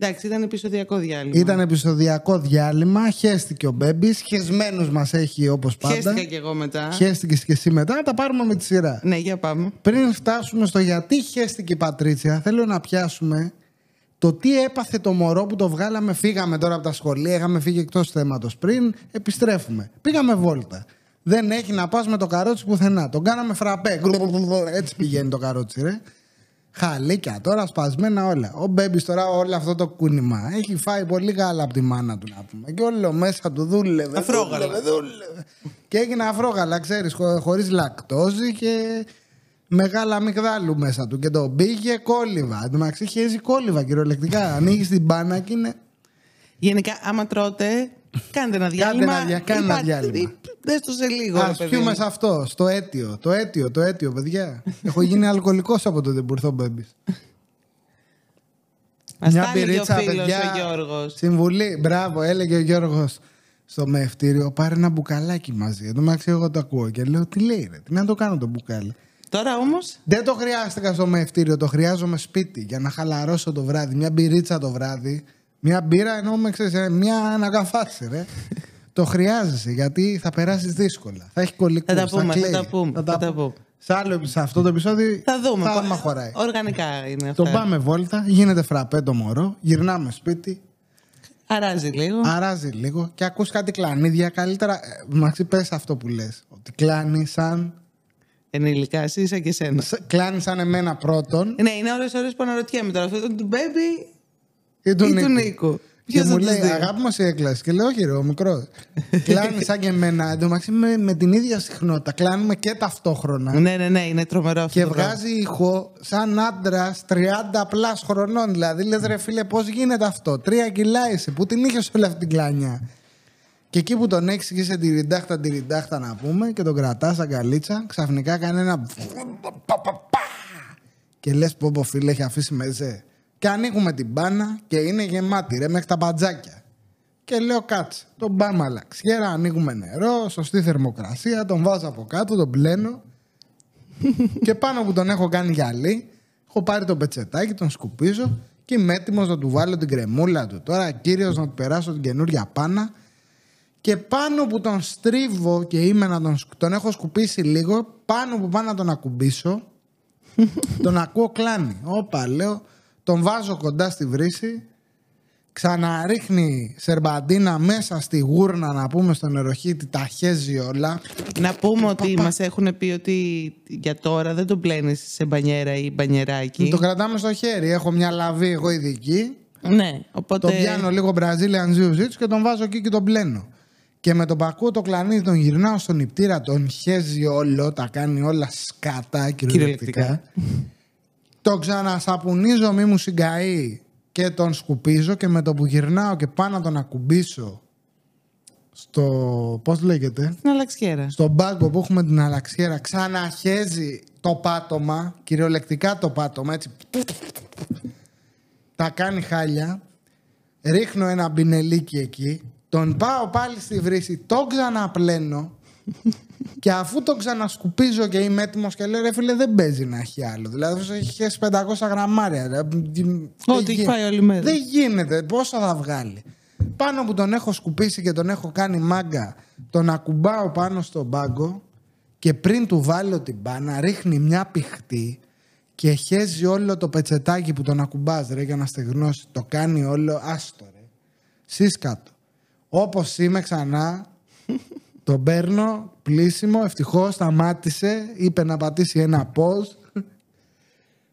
Εντάξει, ήταν επεισοδιακό διάλειμμα. Ήταν επεισοδιακό διάλειμμα, χέστηκε ο Μπέμπης, χεσμένου μας έχει όπως πάντα. Χαίστηκα κι εγώ μετά. Χαίστηκες και εσύ μετά, να τα πάρουμε με τη σειρά. Ναι, για πάμε. Πριν φτάσουμε στο γιατί χαίστηκε η Πατρίτσια, θέλω να πιάσουμε το τι έπαθε το μωρό που το βγάλαμε. Φύγαμε τώρα από τα σχολεία, είχαμε φύγει εκτός θέματος πριν. Επιστρέφουμε. Πήγαμε βόλτα. Δεν έχει να πας με το καρότσι πουθενά. Τον κάναμε φραπέ. Έτσι πηγαίνει το καρότσι, ρε. Χαλίκια τώρα, σπασμένα όλα. Ο Μπέμπι τώρα όλο αυτό το κούνημα. Έχει φάει πολύ γάλα από τη μάνα του να πούμε. Και όλο μέσα του δούλευε. Αφρόγαλα. δούλευε, δούλευε. Και έγινε αφρόγαλα, ξέρεις, χω, χωρίς λακτόζη και μεγάλα αμυγδάλου μέσα του. Και το πήγε κόλληβα. Εν τω μεταξύ χέζει κόλληβα κυριολεκτικά. Ανοίγει την μπάνα και είναι. Γενικά, άμα τρώτε, Κάντε ένα διάλειμμα. ένα δια- κάνε ένα Είπα- διάλειμμα. Δες το σε λίγο. ρε Α παιδί πιούμε μου. σε αυτό, στο αίτιο. Το αίτιο, το αίτιο, παιδιά. Έχω γίνει αλκοολικός από τότε που ήρθε ο Μπέμπης. Μας Μια τα έλεγε ο πυρίτσα, φίλος παιδιά. ο Γιώργος. Συμβουλή, μπράβο, έλεγε ο Γιώργος στο μευτήριο, πάρε ένα μπουκαλάκι μαζί. Εν τω μεταξύ, εγώ το ακούω και λέω, τι λέει, ρε, τι να το κάνω το μπουκάλι. Τώρα όμως, Δεν το χρειάστηκα στο μευτήριο, το χρειάζομαι σπίτι για να χαλαρώσω το βράδυ. Μια μπυρίτσα το βράδυ. Μια μπύρα ενώ με ξέρεις, ε, μια ανακαφάση, ρε. το χρειάζεσαι γιατί θα περάσεις δύσκολα. Θα έχει κολλικού. Θα τα πούμε, θα κλαίει. τα πούμε, θα τα πούμε. Σε, άλλο, σε αυτό το επεισόδιο θα δούμε. θα Πα- δούμε αν χωράει. Οργανικά είναι αυτά. Το πάμε βόλτα, γίνεται φραπέ το μωρό, γυρνάμε σπίτι, Αράζει λίγο. αράζει λίγο και ακούς κάτι κλανίδια. Καλύτερα, ε, Μαξί, πες αυτό που λες. Ότι κλάνεις σαν, Ενηλικά, εσύ είσαι και σένα. σ- κλάνεις σαν εμένα πρώτον Ναι, είναι ώρες ώρες που αναρωτιέμαι τώρα. Αυτό ήταν του Baby ή του ή Νίκου. του Νίκου. Και Ποιος μου από τους λέει, δύο; αγάπη μας η έκλαση. Και λέω, όχι ρε, ο μικρός. Κλάνει σαν και εμένα. Εν τω μεταξύ με, με την ίδια συχνότητα. Κλάνουμε και ταυτόχρονα. Ναι, ναι, ναι, είναι τρομερό αυτό. Και το πράγμα. βγάζει ηχό σαν άντρα 30 πλάς χρονών. Δηλαδή, λες ρε φίλε, πώς γίνεται αυτό; Τρία κιλά είσαι. Πού την είχες όλη αυτή την κλάνια. Και εκεί που τον έχεις και σε τη ριντάχτα, τη ριντάχτα να πούμε και τον κρατάς σαν καλίτσα, ξαφνικά κάνει ένα. Και λες πω πω φίλε έχει αφήσει μεζέ. Και ανοίγουμε την μπάνα και είναι γεμάτη ρε μέχρι τα μπατζάκια. Και λέω κάτσε, τον πάμε αλλαξιέρα, ανοίγουμε νερό, σωστή θερμοκρασία, τον βάζω από κάτω, τον πλένω και πάνω που τον έχω κάνει γυαλί, έχω πάρει το πετσετάκι, τον σκουπίζω και είμαι έτοιμος να του βάλω την κρεμούλα του. Τώρα κύριος να του περάσω την καινούρια πάνα. Και πάνω που τον στρίβω και είμαι να τον, σκ- τον έχω σκουπίσει λίγο, πάνω που πάω να τον ακουμπήσω, τον ακούω κλάνει. Όπα, λέω, τον βάζω κοντά στη βρύση, ξαναρίχνει σερμπαντίνα μέσα στη γούρνα να πούμε στο νεροχύτη, τα χέζει όλα. Να πούμε ότι μας έχουν πει ότι για τώρα δεν τον πλένεις σε μπανιέρα ή μπανιεράκι. Το κρατάμε στο χέρι. Έχω μια λαβή εγώ ειδική. Ναι, οπότε. Τον πιάνω λίγο Brazilian Jiu-Jitsu και τον βάζω εκεί και τον πλένω. Και με τον πακού το κλανίδι τον γυρνάω στον νηπτήρα, τον χέζει όλο, τα κάνει όλα σκατά κυριολεκτικά. Κυριολεκτικά. το ξανασαπουνίζω μη μου συγκαεί και τον σκουπίζω και με το που γυρνάω και πάω να τον ακουμπήσω στο, πώς λέγεται, Στην αλλαξιέρα. στον μπάγκο που έχουμε την αλλαξιέρα ξαναχέζει το πάτωμα, κυριολεκτικά το πάτωμα, έτσι. Τα κάνει χάλια. Ρίχνω ένα μπινελίκι εκεί. Τον πάω πάλι στη βρύση. Τον ξαναπλένω. Και αφού τον ξανασκουπίζω και είμαι έτοιμος και λέω ρε φίλε δεν παίζει να έχει άλλο. Δηλαδή αυτός έχει χέσει 500 γραμμάρια. ρε. Δεν Ό,τι έχει γι- φάει όλη μέρα. Δεν γίνεται. Πόσο θα βγάλει. Πάνω που τον έχω σκουπίσει και τον έχω κάνει μάγκα, τον ακουμπάω πάνω στον πάγκο και πριν του βάλω την μπάνα ρίχνει μια πηχτή και χέζει όλο το πετσετάκι που τον ακουμπάς ρε για να στεγνώσει. Το κάνει όλο άστο ρε. Σύσκατο. Όπως είμαι ξανά, τον παίρνω πλήσιμο, ευτυχώς σταμάτησε, είπε να πατήσει ένα pause.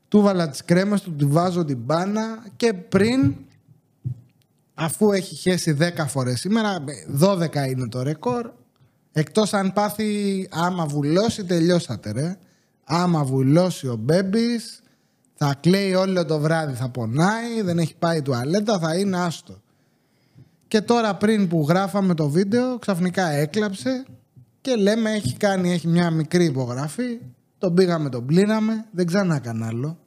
Του βάλα τις κρέμες του, του βάζω την μπάνα και πριν αφού έχει χέσει 10 φορές σήμερα, 12 είναι το ρεκόρ. Εκτός αν πάθει, άμα βουλώσει, τελειώσατε ρε. Άμα βουλώσει ο Μπέμπης, θα κλαίει όλο το βράδυ, θα πονάει, δεν έχει πάει τουαλέτα, θα είναι άστο. Και τώρα πριν που γράφαμε το βίντεο, ξαφνικά έκλαψε και λέμε έχει κάνει, έχει μια μικρή υπογραφή. Τον πήγαμε, τον πλήραμε, δεν ξανά έκανε άλλο.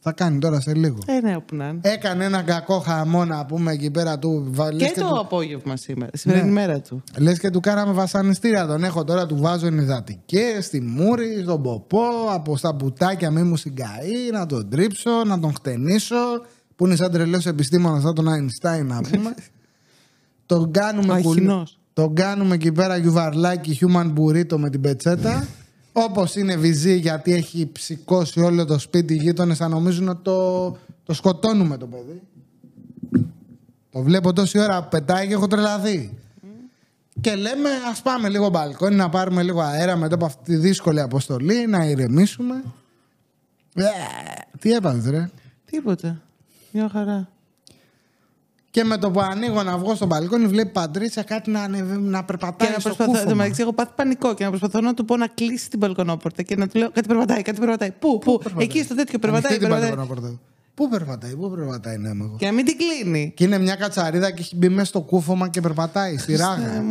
Θα κάνει τώρα σε λίγο. Ε, ναι, όπου να είναι. Έκανε ένα κακό χαμό να πούμε εκεί πέρα του. βα- λες Και το του, απόγευμα σήμερα, σημερινή Ναι. μέρα του. λες και του κάναμε βασανιστήρια. Τον έχω τώρα, του βάζω ενυδατικές, στη μούρη, στον ποπό, από στα μπουτάκια μη μου συγκαεί, να τον τρίψω, να τον χτενίσω. Που είναι σαν τρελός επιστήμονας, σαν τον Einstein να πούμε. τον κάνουμε Ο κουλ- αχινός. Τον κάνουμε εκεί πέρα γιουβαρλάκι human burrito με την πετσέτα. Όπως είναι βυζί γιατί έχει ψηκώσει όλο το σπίτι, οι γείτονες θα νομίζουν ότι το, το σκοτώνουμε το παιδί. Το βλέπω τόση ώρα που πετάει και έχω τρελαθεί. Και λέμε, ας πάμε λίγο μπαλκόνι να πάρουμε λίγο αέρα μετά από αυτή τη δύσκολη αποστολή, να ηρεμήσουμε. Ε, τι έπαθες ρε; Τίποτα. Μια χαρά. Και με το που ανοίγω να βγω στο μπαλκόνι, βλέπει Παντρίτσα κάτι να, ανεβεί, να περπατάει Και να στο προσπαθώ. κούφωμα. Εν τω μεταξύ, έχω πάθει πανικό και να προσπαθώ να του πω να κλείσει την μπαλκονόπορτα και να του λέω κάτι περπατάει, κάτι περπατάει. Πού, πού, εκεί στο τέτοιο περπατάει, Ανοιχτή την περπατάει. μπαλκονόπορτα. Πού περπατάει, πού περπατάει ναι, εγώ. Και να μην την κλείνει. Και είναι μια κατσαρίδα και έχει μπει μέσα στο κούφωμα και περπατάει στη ράγα.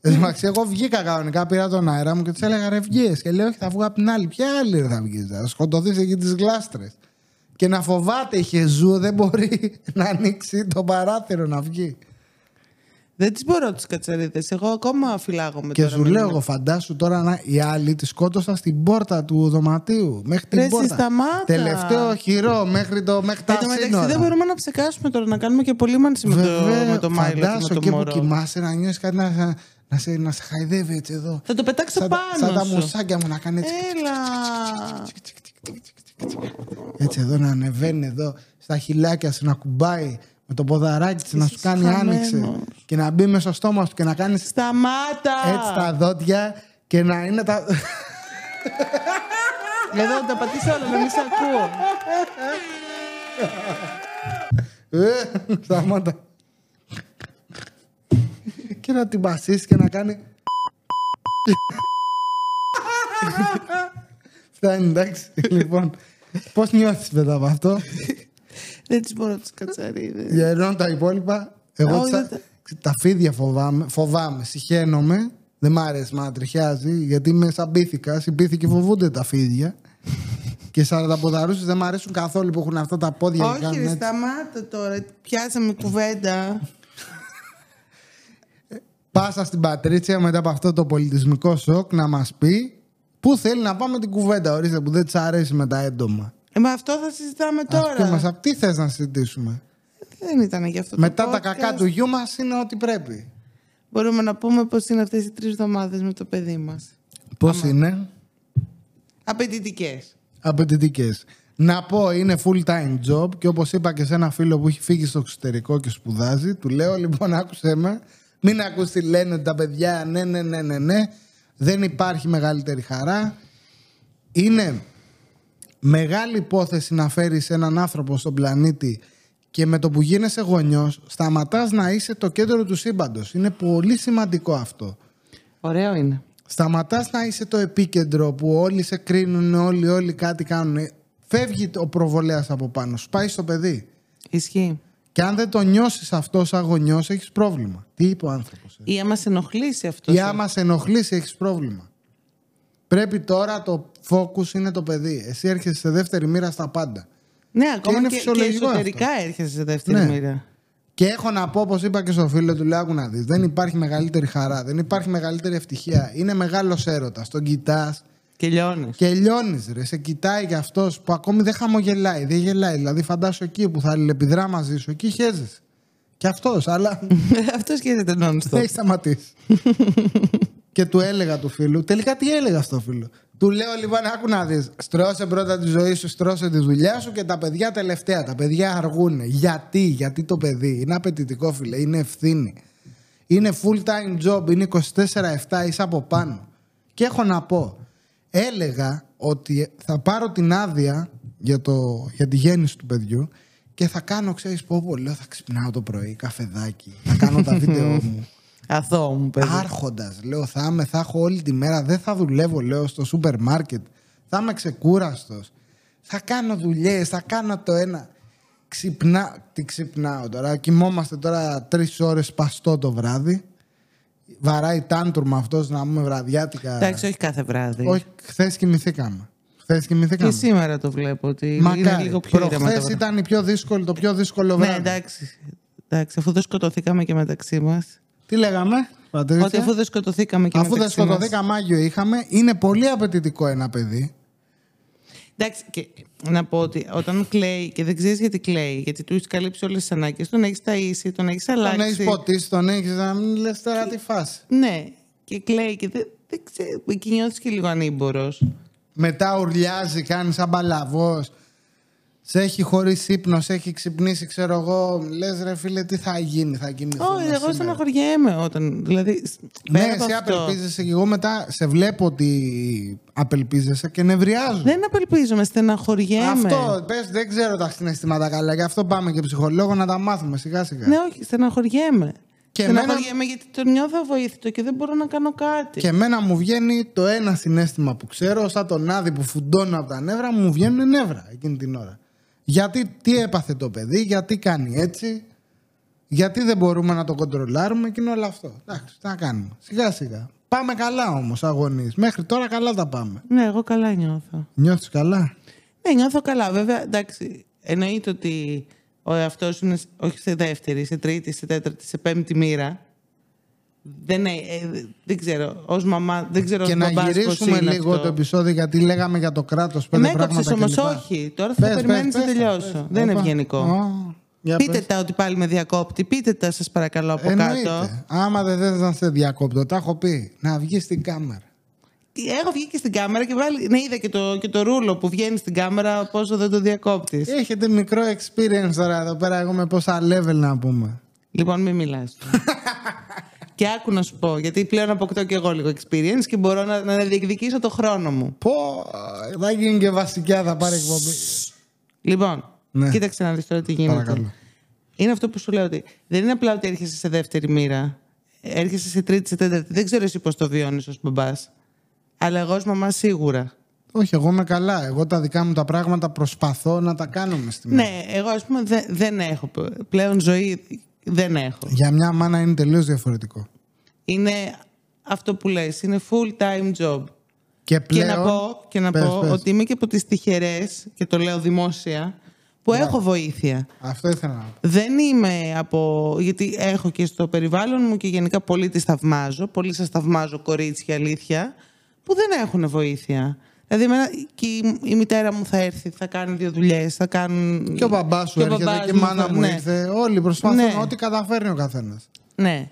Εντάξει, εγώ βγήκα κανονικά, πήρα τον αέρα μου και τη έλεγα ρε βγες. Και λέω, Όχι, θα βγω απ' την άλλη. Ποια άλλη ρε, θα βγεις, θα σκοτωθείς εκεί τις γλάστρες. Και να φοβάται η Χεζού, δεν μπορεί να ανοίξει το παράθυρο να βγει. Δεν τις μπορώ τις κατσαρίδες. Εγώ ακόμα φυλάγομαι Και τώρα. σου με λέω την- εγώ, φαντάσου τώρα να, οι άλλοι τη σκότωσαν στην πόρτα του δωματίου. Μέχρι την Ρε, εσύ πόρτα. σταμάτα. Τελευταίο χειρό μέχρι, το, μέχρι τα Εν τω μεταξύ σύνορα. δεν μπορούμε να ψεκάσουμε τώρα, να κάνουμε και πολύ μάνση με το, Βέβαια, με το Μάιλο και φαντάσου με το εκεί που μωρό. κοιμάσαι να νιώσεις κάτι να, να, σε, να σε χαϊδεύει έτσι εδώ. Θα το πετάξω Σαν, τα- πάνω σαν τα σου. μουσάκια μου να κάνει έτσι. Έλα. Έτσι εδώ να ανεβαίνει εδώ στα χιλάκια σου να κουμπάει με το ποδαράκι της να σου Είσαι κάνει άνοιξε χαμένος. και να μπει μέσα στο στόμα σου και να κάνεις Σταμάτα. έτσι τα δόντια και να είναι τα... Εδώ τα πατήσω όλα, να μην σε ακούω. Ε, Σταμάτα. και να την πασίσεις και να κάνει... Φτάνει, εντάξει. λοιπόν, πώς νιώθεις μετά από αυτό; Δεν τις μπορώ τι κατσαρίδες. Για ενώ τα υπόλοιπα, εγώ Όχι, τα, δεν τα φίδια φοβάμαι, φοβάμαι, συχαίνομαι. Δεν μ' αρέσει να τριχιάζει, γιατί είμαι σαν πίθηκας. Οι πίθηκοι φοβούνται τα φίδια. και σαν τα ποδαρούσες δεν μ' αρέσουν καθόλου που έχουν αυτά τα πόδια και Όχι, κάνουν ρε, έτσι. σταμάτα τώρα. Πιάσαμε κουβέντα. Πάσα στην Πατρίτσια μετά από αυτό το πολιτισμικό σοκ να μας πει πού θέλει να πάμε την κουβέντα, ορίστε, που δεν της αρέσει με τα έντομα. Ε, μα αυτό θα συζητάμε Ας πούμε, τώρα. μας, απ' τι θες να συζητήσουμε; Δεν ήταν γι' αυτό Μετά το τα podcast. κακά του γιού μας είναι ό,τι πρέπει. Μπορούμε να πούμε πώς είναι αυτές οι τρεις εβδομάδες με το παιδί μας. Πώς είναι; Απαιτητικές. απαιτητικές. Να πω, είναι full time job και όπως είπα και σε ένα φίλο που έχει φύγει στο εξωτερικό και σπουδάζει, του λέω λοιπόν άκουσέ με, μην ακούς τι λένε τα παιδιά, ναι, ναι, ναι, ναι, ναι, δεν υπάρχει μεγαλύτερη χαρά. Είναι μεγάλη υπόθεση να φέρεις έναν άνθρωπο στον πλανήτη και με το που γίνεσαι γονιός σταματάς να είσαι το κέντρο του σύμπαντος. Είναι πολύ σημαντικό αυτό. Ωραίο είναι. Σταματάς να είσαι το επίκεντρο που όλοι σε κρίνουν, όλοι, όλοι κάτι κάνουν. Φεύγει ο προβολέας από πάνω σου, πάει στο παιδί. Ισχύει. Και αν δεν το νιώσεις αυτό σαν γονιός, έχεις πρόβλημα. Τι είπε ο άνθρωπος. ε; Ή άμα σε ενοχλήσει αυτός. Ή άμα σε ενοχλήσει, έχεις πρόβλημα. Πρέπει τώρα το focus είναι το παιδί. Εσύ έρχεσαι σε δεύτερη μοίρα στα πάντα. Ναι, ακόμα είναι και, και φυσιολογικό εσωτερικά έρχεσαι σε δεύτερη Ναι. μοίρα. Και έχω να πω, όπως είπα και στο φίλο του, λέω άκου να δεις, δεν υπάρχει μεγαλύτερη χαρά, δεν υπάρχει μεγαλύτερη ευτυχία. Είναι μεγάλος έρωτας. Τον κοιτάς, Και λιώνεις. Και λιώνεις, ρε. Σε κοιτάει κι αυτός που ακόμη δεν χαμογελάει, δεν γελάει. Δηλαδή, φαντάσου εκεί που θα αλληλεπιδρά μαζί σου, εκεί χέζεσαι. Κι αυτός, αλλά αυτός σκέφτεται δεν non-stop. έχει σταματήσει. και του έλεγα του φίλου, τελικά τι έλεγα στο φίλο. Του λέω λοιπόν, άκου να δεις. Στρώσε πρώτα τη ζωή σου, στρώσε τη δουλειά σου και τα παιδιά τελευταία. Τα παιδιά αργούν. Γιατί, γιατί το παιδί είναι απαιτητικό, φίλε, είναι ευθύνη. Είναι full time job, είναι 24-7, είσαι από πάνω. Και έχω να πω, έλεγα ότι θα πάρω την άδεια για, το, για τη γέννηση του παιδιού και θα κάνω, ξέρεις πω, πω, λέω, θα ξυπνάω το πρωί, καφεδάκι, θα κάνω τα βίντεο μου. Αθώο μου, παιδί. Άρχοντας, λέω, θα, είμαι, θα έχω όλη τη μέρα, δεν θα δουλεύω, λέω, στο σούπερ μάρκετ. Θα είμαι ξεκούραστος. Θα κάνω δουλειές, θα κάνω το ένα. Ξυπνά, τι ξυπνάω τώρα. Κοιμόμαστε τώρα τρεις ώρες παστό το βράδυ. Βαράει τάντουρμα αυτός να πούμε βραδιάτικα. Εντάξει, όχι κάθε βράδυ. Όχι, χθες κοιμηθήκαμε. Χθες Και κοιμηθήκαμε. σήμερα το βλέπω ότι είναι Μακάρι. λίγο πιο ήρεμα τα Προχθές βράδια. ήταν η πιο δύσκολη, το πιο δύσκολο βράδυ. Ναι, εντάξει. εντάξει. Αφού δεν σκοτωθήκαμε και μεταξύ μας. Τι λέγαμε, Πατρίτσια; Ότι αφού δεν σκοτωθήκαμε και Αφού δεν μεταξύ μας. σκοτωθήκαμε Άγιο είχαμε, είναι πολύ απαιτητικό ένα παιδί. Εντάξει, και να πω ότι όταν κλαίει και δεν ξέρεις γιατί κλαίει, γιατί του έχεις καλύψει όλες τις ανάγκες, τον έχεις ταΐσει, τον έχεις αλλάξει. Τον έχεις ποτίσει, τον έχεις να μην λες τώρα τι φάση. Ναι, και κλαίει και δεν, δεν ξέρει. Εκεί νιώθεις και λίγο ανήμπορος. Μετά ουρλιάζει, κάνεις σαν παλαβό. Σε έχει χωρί ύπνος, σε έχει ξυπνήσει, ξέρω εγώ. Λες ρε φίλε, τι θα γίνει, θα κοιμηθούμε. Όχι, εγώ σήμερα. στεναχωριέμαι όταν. Δηλαδή, Ναι, πέρα από εσύ αυτό, απελπίζεσαι και εγώ μετά σε βλέπω ότι απελπίζεσαι και νευριάζω. Δεν απελπίζομαι, στεναχωριέμαι. Αυτό, πες, δεν ξέρω τα συναισθήματα καλά. Γι' αυτό πάμε και ψυχολόγο να τα μάθουμε σιγά σιγά. Ναι, όχι, στεναχωριέμαι. Και στεναχωριέμαι γιατί τον νιώθω αβοήθητο και δεν μπορώ να κάνω κάτι. Και εμένα μου βγαίνει το ένα συνέστημα που ξέρω, σαν τον άδει που φουντώνω από τα νεύρα, μου βγαίνουν νεύρα εκείνη την ώρα. Γιατί, τι έπαθε το παιδί, γιατί κάνει έτσι, γιατί δεν μπορούμε να το κοντρολάρουμε και είναι όλο αυτό. Εντάξει, τι να κάνουμε. Σιγά σιγά. Πάμε καλά όμως, αγωνείς. Μέχρι τώρα καλά τα πάμε. Ναι, εγώ καλά νιώθω. Νιώθεις καλά; Ναι, νιώθω καλά. Βέβαια, εντάξει, εννοείται ότι ο εαυτός σου είναι όχι σε δεύτερη, σε τρίτη, σε τέταρτη, σε πέμπτη μοίρα. Δεν, ε, ε, δεν ξέρω, ως μαμά, δεν ξέρω και ως να μπαμπάς πώς γυρίσουμε είναι λίγο αυτό. το επεισόδιο γιατί λέγαμε για το κράτος πέντε Με πράγματα. έκοψες όμως, κλπ. όχι. Τώρα θα Πες, περιμένεις πες, να πες, τελειώσω. πες. Δεν είναι Όπα. ευγενικό. Ω, για Πείτε πες. τα ότι πάλι με διακόπτη. Πείτε τα, σας παρακαλώ, από Εννοείται. κάτω. Άμα δεν θες να σε διακόπτω, τα έχω πει. Να βγεις στην κάμερα. Έχω βγει και στην κάμερα και βάλει. Ναι, είδα και το, και το ρούλο που βγαίνει στην κάμερα, πόσο δεν το διακόπτεις. Έχετε μικρό experience τώρα εδώ πέρα, εγώ με πόσα level να πούμε. Λοιπόν, μην μιλάς. και άκου να σου πω, γιατί πλέον αποκτώ και εγώ λίγο experience και μπορώ να, να διεκδικήσω το χρόνο μου. Πω, θα γίνει και βασικιά, θα πάρει εκπομπή. Λοιπόν, Ναι. κοίταξε να δεις τώρα τι γίνεται. Παρακαλώ. Είναι αυτό που σου λέω ότι δεν είναι απλά ότι έρχεσαι σε δεύτερη μοίρα. Έρχεσαι σε τρίτη, σε τέταρτη. Δεν ξέρω εσύ πώς το βιώνεις ως μπαμπάς. Αλλά εγώ ως μαμά σίγουρα. Όχι, εγώ είμαι καλά. Εγώ τα δικά μου τα πράγματα προσπαθώ να τα κάνουμε στη μέρα. Ναι, εγώ ας πούμε δε- δεν έχω. Πλέον ζωή δεν έχω. Για μια μάνα είναι τελείως διαφορετικό. Είναι αυτό που λες, είναι full time job. Και πλέον. και να πω, και να Πες, πω πες. ότι είμαι και από τις τυχερές, και το λέω δημόσια, που έχω βοήθεια. Αυτό ήθελα να πω. Δεν είμαι από... Γιατί έχω και στο περιβάλλον μου και γενικά πολύ τις θαυμάζω. Πολύ σας θαυμάζω κορίτσια, αλήθεια, που δεν έχουν βοήθεια. Δηλαδή, εμένα, και η, η μητέρα μου θα έρθει, θα κάνει δύο δουλειές, θα κάνουν. Και ο μπαμπάς σου και ο έρχεται μπαμπάς και η μου μάνα θα- μου ναι. ήρθε. Όλοι προσπαθούν Ναι. ό,τι καταφέρνει ο καθένας. Ναι.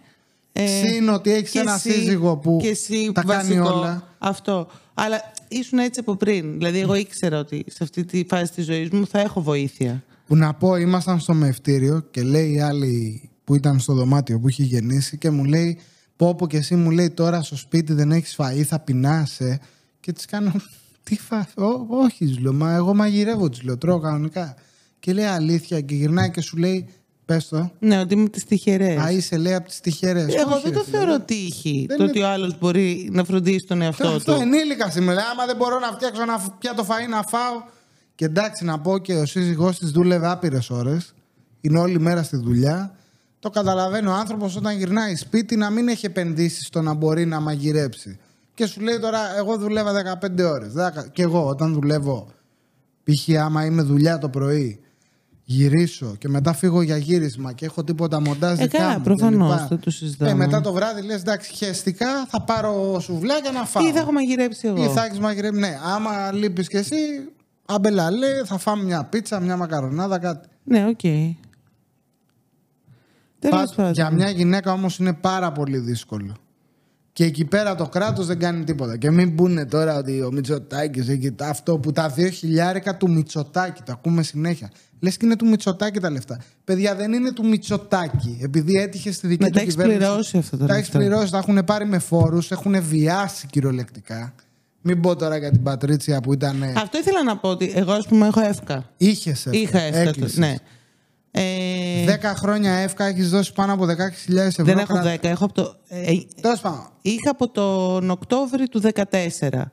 Ε, Συν ότι έχεις και ένα εσύ- σύζυγο που και εσύ τα κάνει βασικό, όλα. Αυτό. Αλλά ήσουν έτσι από πριν. Δηλαδή, εγώ ήξερα ότι σε αυτή τη φάση της ζωής μου θα έχω βοήθεια. Που να πω, ήμασταν στο μευτήριο και λέει η άλλη που ήταν στο δωμάτιο που είχε γεννήσει και μου λέει πω πω και εσύ μου λέει τώρα στο σπίτι δεν έχεις φαΐ, θα πεινάσαι. Και της κάνω, τι φα... Ό, όχι, της λέω, μα εγώ μαγειρεύω, της λέω, τρώω κανονικά. Και λέει αλήθεια και γυρνάει και σου λέει, πες το, Ναι, ότι είμαι από τις τυχερές. α είσαι λέει από τις τυχερές. Εγώ Όχι, δεν ρε το φίλε, θεωρώ τύχη. Δεν το είναι- ότι ο άλλος μπορεί να φροντίσει τον εαυτό Αυτό του. ενήλικα σήμερα. Άμα δεν μπορώ να φτιάξω ένα πιάτο φαΐ να φάω. Και εντάξει, να πω και ο σύζυγός της δούλευε άπειρες ώρες. Είναι όλη μέρα στη δουλειά. Το καταλαβαίνει ο άνθρωπος όταν γυρνάει σπίτι να μην έχει επενδύσεις στο να μπορεί να μαγειρέψει. Και σου λέει τώρα, εγώ δουλεύα 15 ώρες. Και εγώ όταν δουλεύω, π.χ. άμα είμαι δουλειά το πρωί, γυρίσω και μετά φύγω για γύρισμα και έχω τίποτα μοντάζ Ε, δικά καλά, μου προφανώς, κλπ. δεν το συζητάμε. Ε, μετά το βράδυ λες εντάξει χέστηκα θα πάρω σουβλάκια να φάω. Ή θα έχω μαγειρέψει εγώ; Ή θα έχεις μαγειρέψει. Ναι, άμα λείπεις κι εσύ, αμπελαλέ, θα φάμε μια πίτσα, μια μακαρονάδα, κάτι. Ναι, οκ. Τέλος Πα- πάντων. Για μια γυναίκα όμως είναι πάρα πολύ δύσκολο. Και εκεί πέρα το κράτος δεν κάνει τίποτα. Και μην πούνε τώρα ότι ο Μητσοτάκης έχει τα- αυτό που τα δύο χιλιάρικα του Μητσοτάκη, το ακούμε συνέχεια. Λες και είναι του Μητσοτάκη τα λεφτά. Παιδιά δεν είναι του Μητσοτάκη. Επειδή έτυχε στη δική Ναι, του τα έχεις κυβέρνηση. πληρώσει αυτά τα Τα έχεις λεφτά. πληρώσει, τα έχουν πάρει με φόρους, έχουν βιάσει κυριολεκτικά. Μην πω τώρα για την Πατρίτσια που ήταν. Αυτό ήθελα να πω ότι εγώ, ας πούμε, έχω εύκα. Είχες εύκα. Είχα εύκα. έκλεισες. Ναι. Ε, 10 χρόνια εύκα έχεις δώσει πάνω από 16.000 ευρώ. δεν έχω κρα- 10. Έχω από το, ε, Τέλος πάντων, είχα από τον Οκτώβρη του 2014.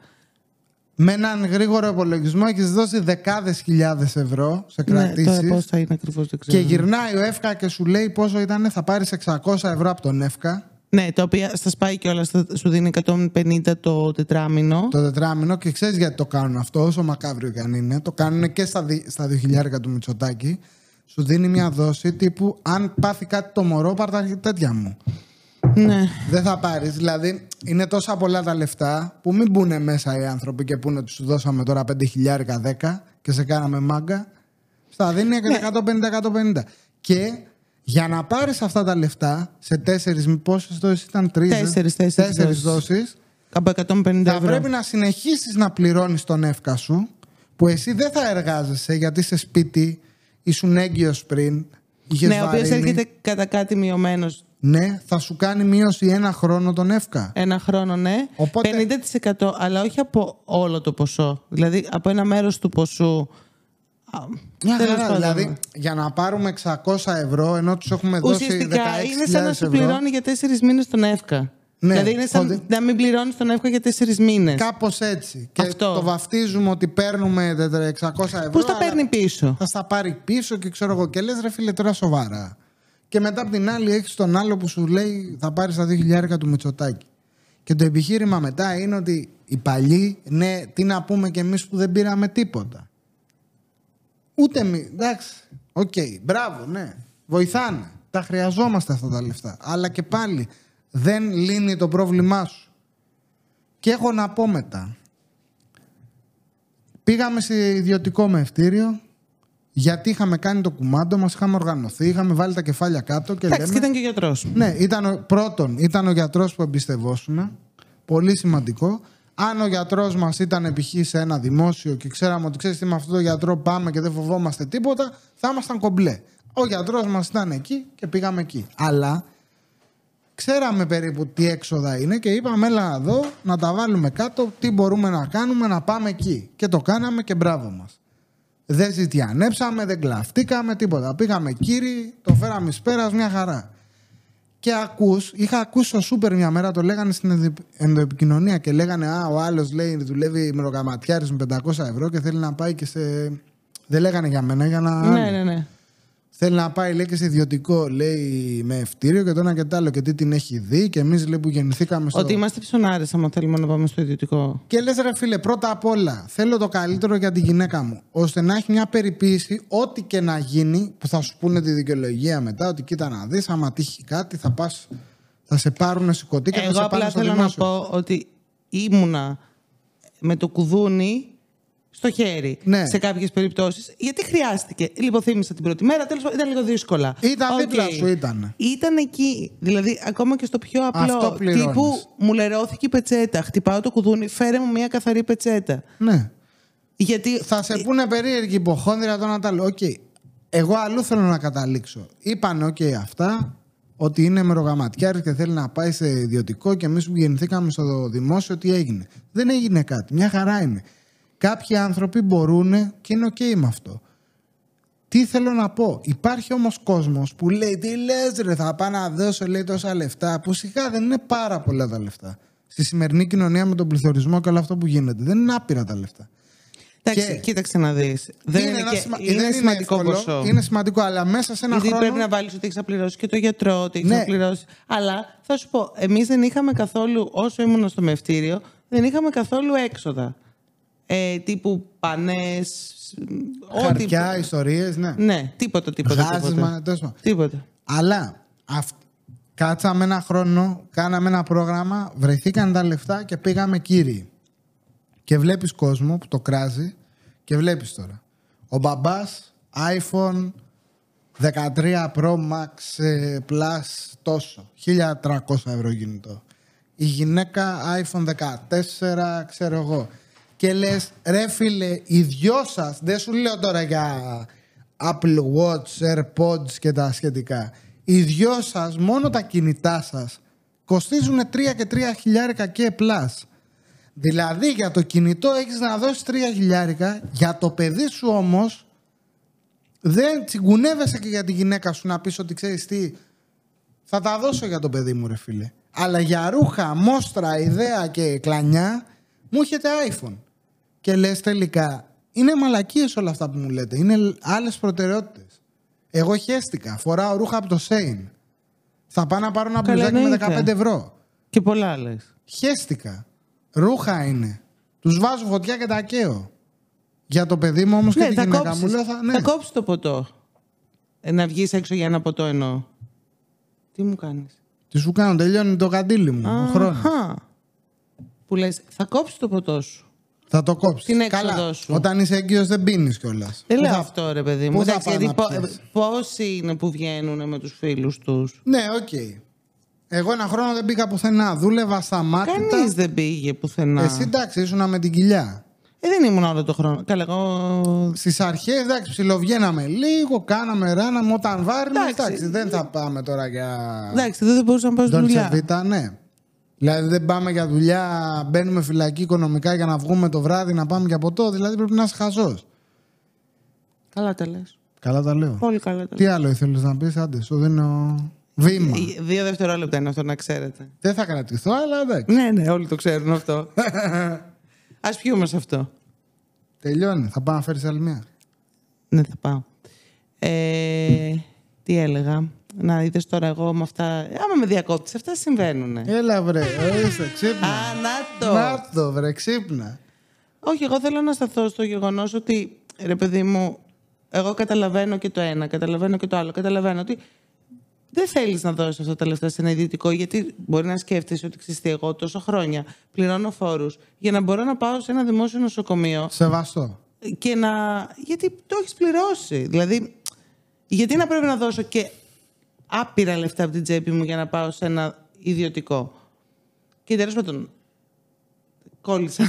με έναν γρήγορο υπολογισμό έχεις δώσει δεκάδες χιλιάδες ευρώ σε Ναι, κρατήσεις. τώρα πώς θα είναι ακριβώς δεν ξέρω. και γυρνάει ο εύκα και σου λέει πόσο ήταν, θα πάρεις 600 ευρώ από τον εύκα Ναι, τα οποία στα σπάει και όλα, σου δίνει 150 το τετράμινο. το τετράμινο και ξέρεις γιατί το κάνουν αυτό, όσο μακάβριο και αν είναι. Το κάνουν και στα, δι- στα 2.000 του Μητσοτάκη. Σου δίνει μια δόση τύπου αν πάθει κάτι το μωρό, πάρ' τα τέτοια μου. Ναι. Δεν θα πάρεις. Δηλαδή, είναι τόσα πολλά τα λεφτά που μην μπουν μέσα οι άνθρωποι και πούνε ότι σου δώσαμε τώρα 5.000 10 και σε κάναμε μάγκα. Στα δίνει και 150-150. Και για να πάρεις αυτά τα λεφτά σε τέσσερις, πόσες δόσεις ήταν, τρεις. Τέσσερις, τέσσερις δόσεις. δόσεις. Από 150 Θα ευρώ. πρέπει να συνεχίσεις να πληρώνεις τον εύκα σου που εσύ δεν θα εργάζεσαι γιατί σε σπίτι ήσουν έγκυος πριν. Είχες ναι, ο οποίος βαρύνει. έρχεται κατά κάτι μειωμένος Ναι, θα σου κάνει μείωση ένα χρόνο τον εύκα. ένα χρόνο, ναι. Οπότε- 50% αλλά όχι από όλο το ποσό. Δηλαδή από ένα μέρος του ποσού. Α, Μια τέλος χαρά, πάντων. δηλαδή για να πάρουμε 600 ευρώ ενώ τους έχουμε δώσει 16.000 Ουσιαστικά είναι σαν να σου ευρώ. πληρώνει για τέσσερις μήνες τον εύκα. Ναι, δηλαδή είναι σαν ότι- να μην πληρώνεις τον εύκα για τέσσερις μήνες. Κάπως έτσι. Και Αυτό. το βαφτίζουμε ότι παίρνουμε 600 ευρώ. Πώς τα αλλά παίρνει πίσω; Θα στα πάρει πίσω και ξέρω εγώ. Και λες, ρε φίλε, τώρα σοβαρά. Και μετά από την άλλη έχεις τον άλλο που σου λέει θα πάρεις τα 2.000 του Μητσοτάκη. Και το επιχείρημα μετά είναι ότι οι παλιοί, ναι, τι να πούμε κι εμείς που δεν πήραμε τίποτα. Ούτε εμεί. Εντάξει. Οκ. Μπράβο, ναι. Βοηθάνε. Τα χρειαζόμαστε αυτά τα λεφτά. Αλλά και πάλι δεν λύνει το πρόβλημά σου. Και έχω να πω μετά. Πήγαμε σε ιδιωτικό μευτήριο γιατί είχαμε κάνει το κουμάντο μας, είχαμε οργανωθεί, είχαμε βάλει τα κεφάλια κάτω και Εντάξει, και λέμε... ήταν και γιατρός. Ναι, ήταν ο, πρώτον, ήταν ο γιατρός που εμπιστευόσουμε. Πολύ σημαντικό. Αν ο γιατρός μας ήταν π.χ. σε ένα δημόσιο και ξέραμε ότι ξέρεις τι με αυτόν τον γιατρό πάμε και δεν φοβόμαστε τίποτα, θα ήμασταν κομπλέ. Ο γιατρός μας ήταν εκεί και πήγαμε εκεί. Αλλά ξέραμε περίπου τι έξοδα είναι και είπαμε έλα να δω, να τα βάλουμε κάτω, τι μπορούμε να κάνουμε, να πάμε εκεί. Και το κάναμε και μπράβο μας. Δεν ζητιανέψαμε, δεν κλαφτήκαμε, τίποτα. Πήγαμε κύριοι, το φέραμε εις πέρας, μια χαρά. Και ακούς, είχα ακούσει στο σούπερ μια μέρα, το λέγανε στην ενδο- ενδοεπικοινωνία και λέγανε Α, ο άλλος λέει δουλεύει μεροκαματιάρη με 500 ευρώ και θέλει να πάει και σε. Δεν λέγανε για μένα, για να. Ναι, ναι, ναι. Θέλει να πάει λέει και σε ιδιωτικό, λέει με ευτήριο και το ένα και το άλλο. Και τι την έχει δει και εμείς λέει που γεννηθήκαμε στο. Ότι είμαστε ψωνάρες, άμα θέλουμε να πάμε στο ιδιωτικό. Και λες, ρε φίλε, πρώτα απ' όλα θέλω το καλύτερο για τη γυναίκα μου. ώστε να έχει μια περιποίηση, ό,τι και να γίνει, που θα σου πούνε τη δικαιολογία μετά, ότι κοίτα να δεις, άμα τύχει κάτι, θα πας, θα σε πάρουν σηκωτή και θα Εγώ σε απλά πάνε στο θέλω να δημόσιο. πω ότι ήμουνα με το κουδούνι στο χέρι Ναι. σε κάποιες περιπτώσεις. Γιατί χρειάστηκε. Λιποθύμησα την πρώτη μέρα, τέλος ήταν λίγο δύσκολα. Ήταν Οκ. δίπλα σου, ήταν. Ήταν εκεί. Δηλαδή, ακόμα και στο πιο Αυτό απλό. πληρώνεις. Τύπου μου λερώθηκε η πετσέτα. Χτυπάω το κουδούνι, φέρε μου μια καθαρή πετσέτα. Ναι. Γιατί. Θα σε πούνε περίεργη υποχόνδρια το να τα λέω. Οκ. Εγώ αλλού θέλω να καταλήξω. Είπαν, οκ, αυτά, ότι είναι μερογαματιάρης και θέλει να πάει σε ιδιωτικό και εμείς που γεννηθήκαμε στο δημόσιο, τι έγινε. Δεν έγινε κάτι. Μια χαρά είναι. Κάποιοι άνθρωποι μπορούν και είναι οκ με αυτό. Τι θέλω να πω. Υπάρχει όμως κόσμος που λέει τι λες ρε θα πάω να δώσω λέει τόσα λεφτά που σιγά δεν είναι πάρα πολλά τα λεφτά. Στη σημερινή κοινωνία με τον πληθωρισμό και όλο αυτό που γίνεται. Δεν είναι άπειρα τα λεφτά. Εντάξει, και- κοίταξε να δεις. Δεν είναι, ένα και- σημα- είναι δεν σημαντικό εύκολο, ποσό. Είναι σημαντικό, αλλά μέσα σε ένα Γιατί χρόνο. πρέπει να βάλεις ότι έχεις να πληρώσει και το γιατρό, ότι έχεις Ναι. να πληρώσει. Αλλά θα σου πω, εμείς δεν είχαμε καθόλου, όσο ήμουν στο μαιευτήριο, δεν είχαμε καθόλου έξοδα. Ε, τύπου πανές. Χαρτιά, ιστορίες, ναι. Ναι, τίποτα, τίποτα. Γάζισμα, τίποτα. τέλος πάντων. τίποτα. Αλλά αυ- κάτσαμε ένα χρόνο, κάναμε ένα πρόγραμμα, βρεθήκαν τα λεφτά και πήγαμε κύριοι. Και βλέπεις κόσμο που το κράζει και βλέπεις τώρα. Ο μπαμπάς iPhone 13 Pro Max ε, Plus τόσο. 1300 ευρώ κινητό. Η γυναίκα iPhone 14 ξέρω εγώ. Και λες ρε φίλε οι δυο σας δεν σου λέω τώρα για Apple Watch, AirPods και τα σχετικά. Οι δυο σας μόνο τα κινητά σας κοστίζουν 3 και 3 χιλιάρικα και plus. Δηλαδή για το κινητό έχεις να δώσεις 3 χιλιάρικα, για το παιδί σου όμως δεν τσιγκουνεύεσαι και για τη γυναίκα σου να πεις ότι ξέρεις τι θα τα δώσω για το παιδί μου ρε φίλε. Αλλά για ρούχα, μόστρα, ιδέα και κλανιά μου έχετε iPhone. Και λες τελικά είναι μαλακίες όλα αυτά που μου λέτε. Είναι άλλες προτεραιότητες. Εγώ χέστηκα. Φοράω ρούχα από το Σέιν. Θα πάω να πάρω ένα Καλά, μπλουζάκι με εννοείται. 15 ευρώ. Και πολλά άλλες. Χέστηκα. Ρούχα είναι. Τους βάζω φωτιά και τα καίω. Για το παιδί μου όμως και Ναι, τη θα γυναίκα κόψεις, μου λέω θα... Ναι. θα κόψεις το ποτό. Ε, να βγεις έξω για ένα ποτό εννοώ. Τι μου κάνεις; Τι σου κάνω, τελειώνει το καντήλι μου. Ο χρόνος. Αχα. Που λες, θα κόψεις το ποτό σου. Θα το κόψεις. Την έξοδό Καλά. σου. Όταν είσαι έγκυος δεν πίνεις κιόλας. Δεν λέω αυτό ρε παιδί μου. πού θα Εντάξει, πάω γιατί να πο- πιεις; πόσοι είναι που βγαίνουν με τους φίλους τους; Ναι, οκ. Εγώ ένα χρόνο δεν πήγα πουθενά. Δούλευα στα μάτια. Κανείς δεν πήγε πουθενά. Εσύ εντάξει, ήσουν με την κοιλιά. Ε, δεν ήμουν όλο το χρόνο. Καλά, εγώ... Στις αρχές, εντάξει, ψιλοβγαίναμε λίγο, κάναμε ράναμε όταν βάρναμε. Εντάξει. Εντάξει, δεν θα πάμε τώρα για. Εντάξει, δεν μπορούσα να πάω στη Dolce δουλειά. Vita, ναι. Δηλαδή δεν πάμε για δουλειά, μπαίνουμε φυλακή οικονομικά για να βγούμε το βράδυ να πάμε για ποτό. Δηλαδή πρέπει να είσαι χαζός. Καλά τα λες. Καλά τα λέω. Πολύ καλά τα Τι λες. άλλο ήθελες να πεις, άντε, σου δίνω Βήμα. Ε, Δύο δευτερόλεπτα είναι αυτό να ξέρετε. Δεν θα κρατηθώ, αλλά εντάξει. Ναι, ναι, όλοι το ξέρουν αυτό. Ας πιούμε σε αυτό. Τελειώνει. Θα πάω να φέρεις άλλη μία. Ναι, θα πάω. Ε, τι έλεγα; Να είδες τώρα εγώ με αυτά. Άμα με διακόπτεις, αυτά συμβαίνουν. Έλα βρε, ορίστε, ξύπνα. Α, να το. Να το βρε, ξύπνα. Όχι, εγώ θέλω να σταθώ στο γεγονός ότι ρε παιδί μου, εγώ καταλαβαίνω και το ένα, καταλαβαίνω και το άλλο. Καταλαβαίνω ότι δεν θέλεις να δώσεις αυτά τα λεφτά σε ένα ιδιωτικό, γιατί μπορεί να σκέφτεσαι ότι ξυστή εγώ τόσο χρόνια πληρώνω φόρους για να μπορώ να πάω σε ένα δημόσιο νοσοκομείο Σεβαστό. και να. Γιατί το έχεις πληρώσει. Δηλαδή, γιατί να πρέπει να δώσω και άπειρα λεφτά από την τσέπη μου για να πάω σε ένα ιδιωτικό. Και τέλος πάντων. Κόλλησα.